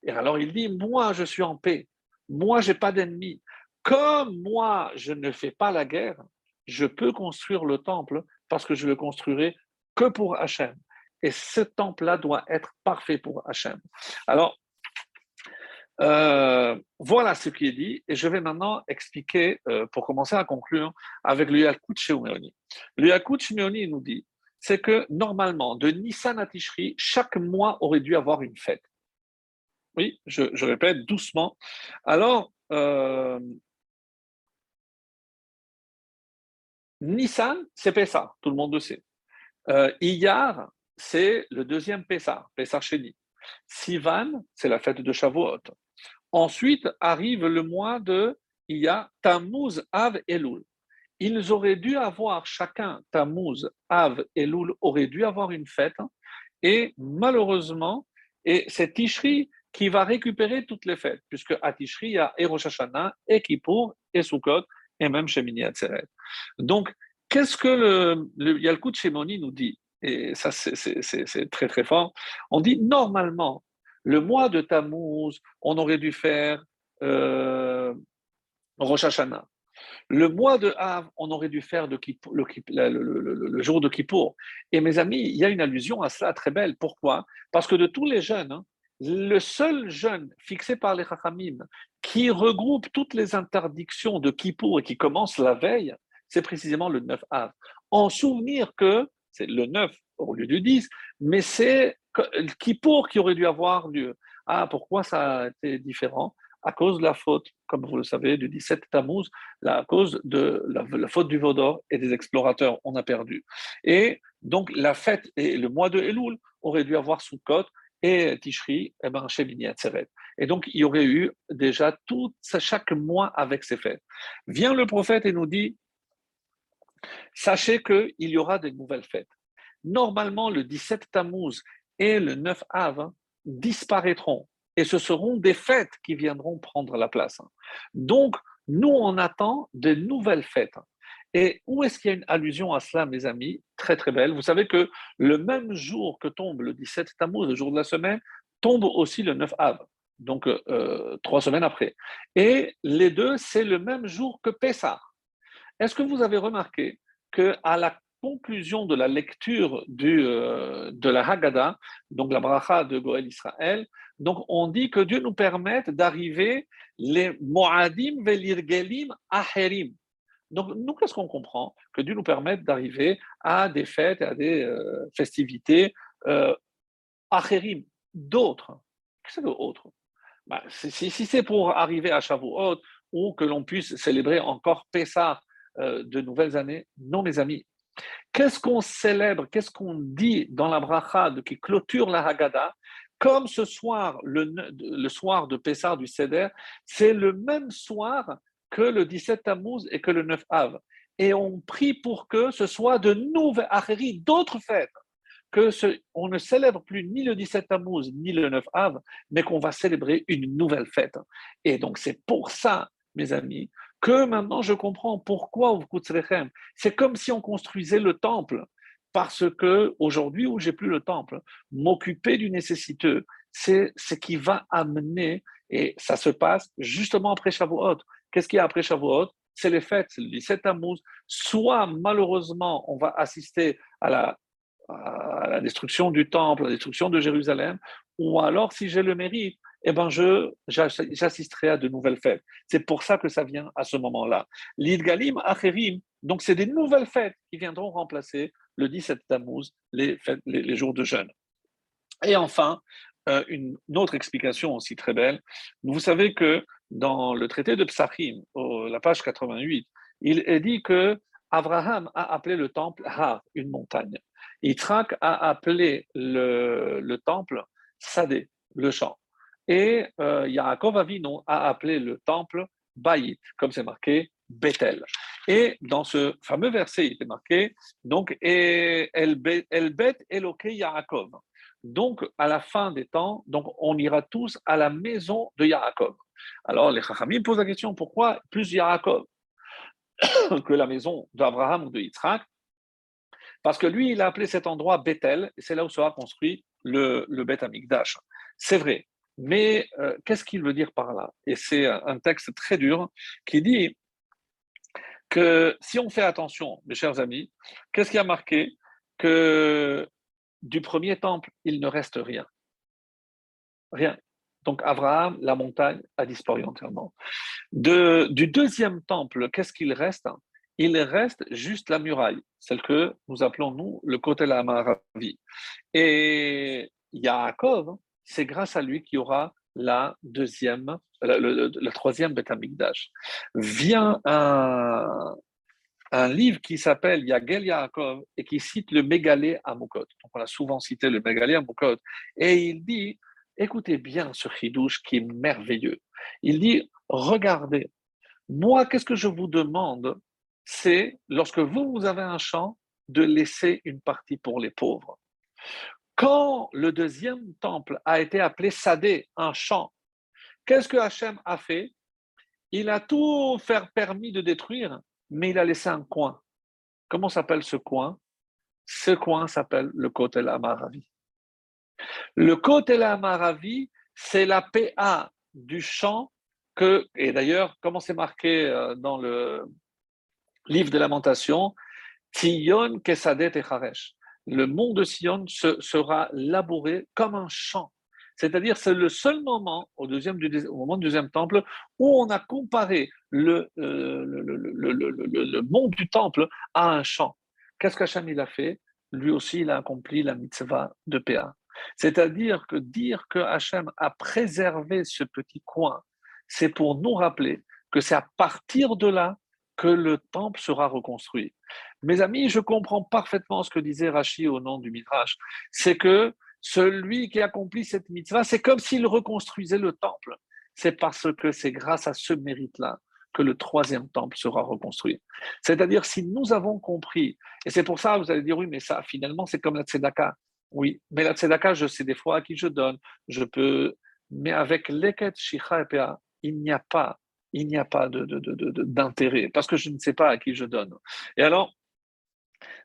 Et alors il dit Moi, je suis en paix. Moi, je n'ai pas d'ennemis. Comme moi, je ne fais pas la guerre, je peux construire le temple parce que je le construirai que pour Hachem. Et ce temple-là doit être parfait pour Hachem. Alors, euh, voilà ce qui est dit, et je vais maintenant expliquer, euh, pour commencer à conclure, avec le Yakut Shemeoni. Le Yakut nous dit c'est que normalement, de Nissan à Tishri, chaque mois aurait dû avoir une fête. Oui, je, répète doucement. Alors, euh, Nissan, c'est Pessah, tout le monde le sait. Iyar, c'est le deuxième Pessah, Pessah Sheni. Sivan, c'est la fête de Shavuot. Ensuite arrive le mois de Iyar, Tammuz, Av, Elul ils auraient dû avoir chacun, Tammuz, Av et Loul, auraient dû avoir une fête. Et malheureusement, et c'est Tishri qui va récupérer toutes les fêtes, puisque à Tishri, il y a et Rosh Hashanah, et Kippour, et et même Shemini Atzeret. Donc, qu'est-ce que le, le Yalkut Shemoni nous dit? Et ça, c'est très très fort. On dit normalement, le mois de Tammuz, on aurait dû faire euh, Rosh Hashanah. Le mois de Av, on aurait dû faire le, jour de Kippour. Et mes amis, il y a une allusion à cela très belle. Pourquoi? Parce que de tous les jeûnes, hein, le seul jeûne fixé par les Chachamim qui regroupe toutes les interdictions de Kippour et qui commence la veille, c'est précisément le 9 Av. En souvenir que c'est le 9 au lieu du 10, mais c'est Kippour qui aurait dû avoir lieu. Ah, pourquoi ça a été différent? À cause de la faute, comme vous le savez, du 17 Tammuz, à cause de la, faute du Vaudor et des explorateurs, on a perdu. Et donc la fête et le mois de Elul aurait dû avoir Sukkot et Tishri, et eh ben, chez. Et donc il y aurait eu déjà tout chaque mois avec ces fêtes. Vient le prophète et nous dit, sachez qu'il y aura des nouvelles fêtes. Normalement, le 17 Tammuz et le 9 Av disparaîtront et ce seront des fêtes qui viendront prendre la place. Donc, nous, on attend de nouvelles fêtes. Et où est-ce qu'il y a une allusion à cela, mes amis? Très, très belle. Vous savez que le même jour que tombe le 17 Tammuz, le jour de la semaine, tombe aussi le 9 Av, donc euh, trois semaines après. Et les deux, c'est le même jour que Pessah. Est-ce que vous avez remarqué qu'à la conclusion de la lecture du, euh, de la Haggadah, donc la bracha de Goël Israël, donc on dit que Dieu nous permette d'arriver les Moadim velirgelim aherim. Donc nous, qu'est-ce qu'on comprend? Que Dieu nous permette d'arriver à des fêtes, à des euh, festivités euh, aherim, d'autres. Qu'est-ce que d'autres? Bah, si, si c'est pour arriver à Shavuot ou que l'on puisse célébrer encore Pessah euh, de nouvelles années, non mes amis, Qu'est-ce qu'on célèbre, qu'est-ce qu'on dit dans la bracha qui clôture la Haggadah? Comme ce soir, le, soir de Pessah du Seder, c'est le même soir que le 17 Tammuz et que le 9 Av. Et on prie pour que ce soit de nouvelles Acheries, d'autres fêtes. Que on ne célèbre plus ni le 17 Tammuz ni le 9 Av, mais qu'on va célébrer une nouvelle fête. Et donc c'est pour ça, mes amis, que maintenant je comprends pourquoi c'est comme si on construisait le temple, parce que aujourd'hui où j'ai plus le temple, m'occuper du nécessiteux, c'est ce qui va amener, et ça se passe justement après Shavuot. Qu'est-ce qu'il y a après Shavuot? C'est les fêtes, le 17 Tammuz. Soit malheureusement, on va assister à la destruction du temple, à la destruction de Jérusalem, ou alors, si j'ai le mérite, eh ben je, j'assisterai à de nouvelles fêtes. C'est pour ça que ça vient à ce moment-là. L'Idgalim Acherim, donc c'est des nouvelles fêtes qui viendront remplacer le 17 Tammuz, les, les, jours de jeûne. Et enfin, euh, une, autre explication aussi très belle. Vous savez que dans le traité de Psachim, la page 88, il est dit que Abraham a appelé le temple Har, une montagne. Yitzhak a appelé le, le temple Sadé, le champ. Et euh, Yaakov a appelé le temple Baït, comme c'est marqué Bethel. Et dans ce fameux verset, il était marqué donc El Eloke Yaakov. Donc, à la fin des temps, donc on ira tous à la maison de Yaakov. Alors, les Chachamim posent la question pourquoi plus Yaakov que la maison d'Abraham ou de Yitzhak? Parce que lui, il a appelé cet endroit Bethel, et c'est là où sera construit le, le Beth Amikdash. C'est vrai, mais euh, qu'est-ce qu'il veut dire par là? Et c'est un texte très dur qui dit que si on fait attention, mes chers amis, qu'est-ce qui a marqué? Que du premier temple, il ne reste rien. Rien. Donc Abraham, la montagne, a disparu entièrement. Du deuxième temple, qu'est-ce qu'il reste? Il reste juste la muraille, celle que nous appelons, nous, le côté la Maravi. Et Yaakov, c'est grâce à lui qu'il y aura la deuxième, la, troisième Beth Vient un, livre qui s'appelle Yagel Yaakov et qui cite le Mégalé à Mukot. Donc on a souvent cité le Mégalé à Mukot. Et il dit, écoutez bien ce chidouche qui est merveilleux. Il dit, regardez, moi, qu'est-ce que je vous demande? C'est, lorsque vous, vous avez un champ, de laisser une partie pour les pauvres. Quand le deuxième temple a été appelé Sadé, un champ, qu'est-ce que Hachem a fait? Il a tout fait permis de détruire, mais il a laissé un coin. Comment s'appelle ce coin? Ce coin s'appelle le Kotel Amaravi. Le Kotel Amaravi, c'est la PA du champ que, et d'ailleurs, comment c'est marqué euh, dans le livre de lamentation, Tzion Kesadet et le mont de Sion sera labouré comme un champ. C'est-à-dire, c'est le seul moment, au, deuxième, moment du deuxième temple, où on a comparé le, euh, le, mont du temple à un champ. Qu'est-ce qu'Hacham il a fait? Lui aussi, il a accompli la mitzvah de Péa. C'est-à-dire que dire que Hachem a préservé ce petit coin, c'est pour nous rappeler que c'est à partir de là que le temple sera reconstruit. Mes amis, je comprends parfaitement ce que disait Rachi au nom du Midrash. C'est que celui qui accomplit cette mitzvah, c'est comme s'il reconstruisait le temple. C'est parce que c'est grâce à ce mérite-là que le troisième temple sera reconstruit. C'est-à-dire, si nous avons compris, et c'est pour ça, vous allez dire, oui, mais ça, finalement, c'est comme la tzedaka. Oui, mais la tzedaka, je sais des fois à qui je donne, je peux, mais avec l'eket, shicha il n'y a pas il n'y a pas d'intérêt, parce que je ne sais pas à qui je donne. Et alors,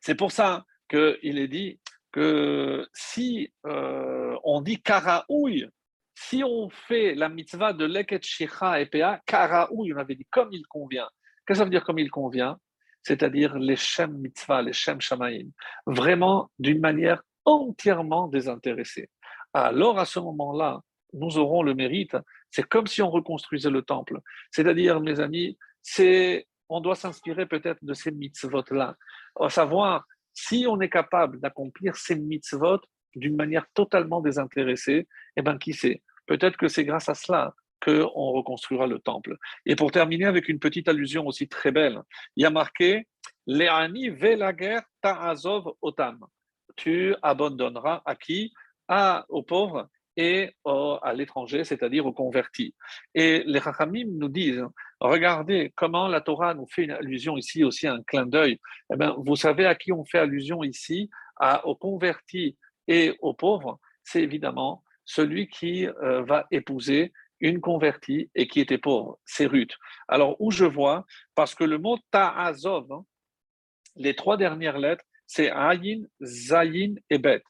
c'est pour ça qu'il est dit que si euh, on dit karaouille, si on fait la mitzvah de leket shicha et pea, karaouille, on avait dit comme il convient. Qu'est-ce que ça veut dire comme il convient? C'est-à-dire les Shem Mitzvah, les Shem Shamaim, vraiment d'une manière entièrement désintéressée. Alors à ce moment-là, nous aurons le mérite, c'est comme si on reconstruisait le temple. C'est-à-dire, mes amis, c'est, on doit s'inspirer peut-être de ces mitzvot-là, à savoir si on est capable d'accomplir ces mitzvot d'une manière totalement désintéressée, eh bien, qui sait? Peut-être que c'est grâce à cela qu'on reconstruira le temple. Et pour terminer avec une petite allusion aussi très belle, il y a marqué Le'ani guerre ta'azov otam. Tu abandonneras à qui? À, Aux pauvres et à l'étranger, c'est-à-dire aux convertis. Et les Chachamim nous disent regardez comment la Torah nous fait une allusion ici aussi, un clin d'œil. Eh bien, vous savez à qui on fait allusion ici Aux convertis et aux pauvres? C'est évidemment celui qui euh, va épouser une convertie et qui était pauvre, c'est Ruth. Alors, où je vois, parce que le mot Ta'azov, hein, les trois dernières lettres, c'est Ayin, Zayin et Bet.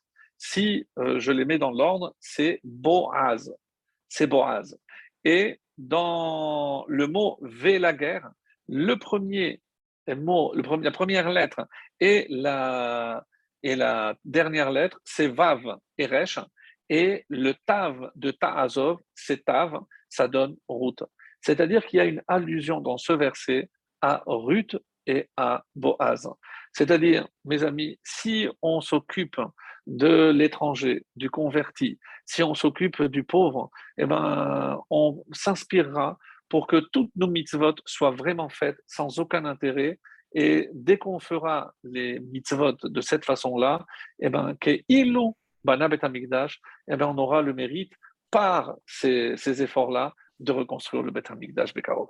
Si euh, je les mets dans l'ordre, c'est Boaz. C'est Boaz. Et dans le mot Velager, le premier mot, la première lettre et la, et la dernière lettre, c'est Vav, Eresh. Et le Tav de Ta'azov, c'est Tav, ça donne Ruth. C'est-à-dire qu'il y a une allusion dans ce verset à Ruth et à Boaz. C'est-à-dire, mes amis, si on s'occupe de l'étranger, du converti, si on s'occupe du pauvre, eh ben, on s'inspirera pour que toutes nos mitzvot soient vraiment faites sans aucun intérêt. Et dès qu'on fera les mitzvot de cette façon-là, eh ben, Bet eh bien, on aura le mérite par ces, efforts-là de reconstruire le Bet Bekarov.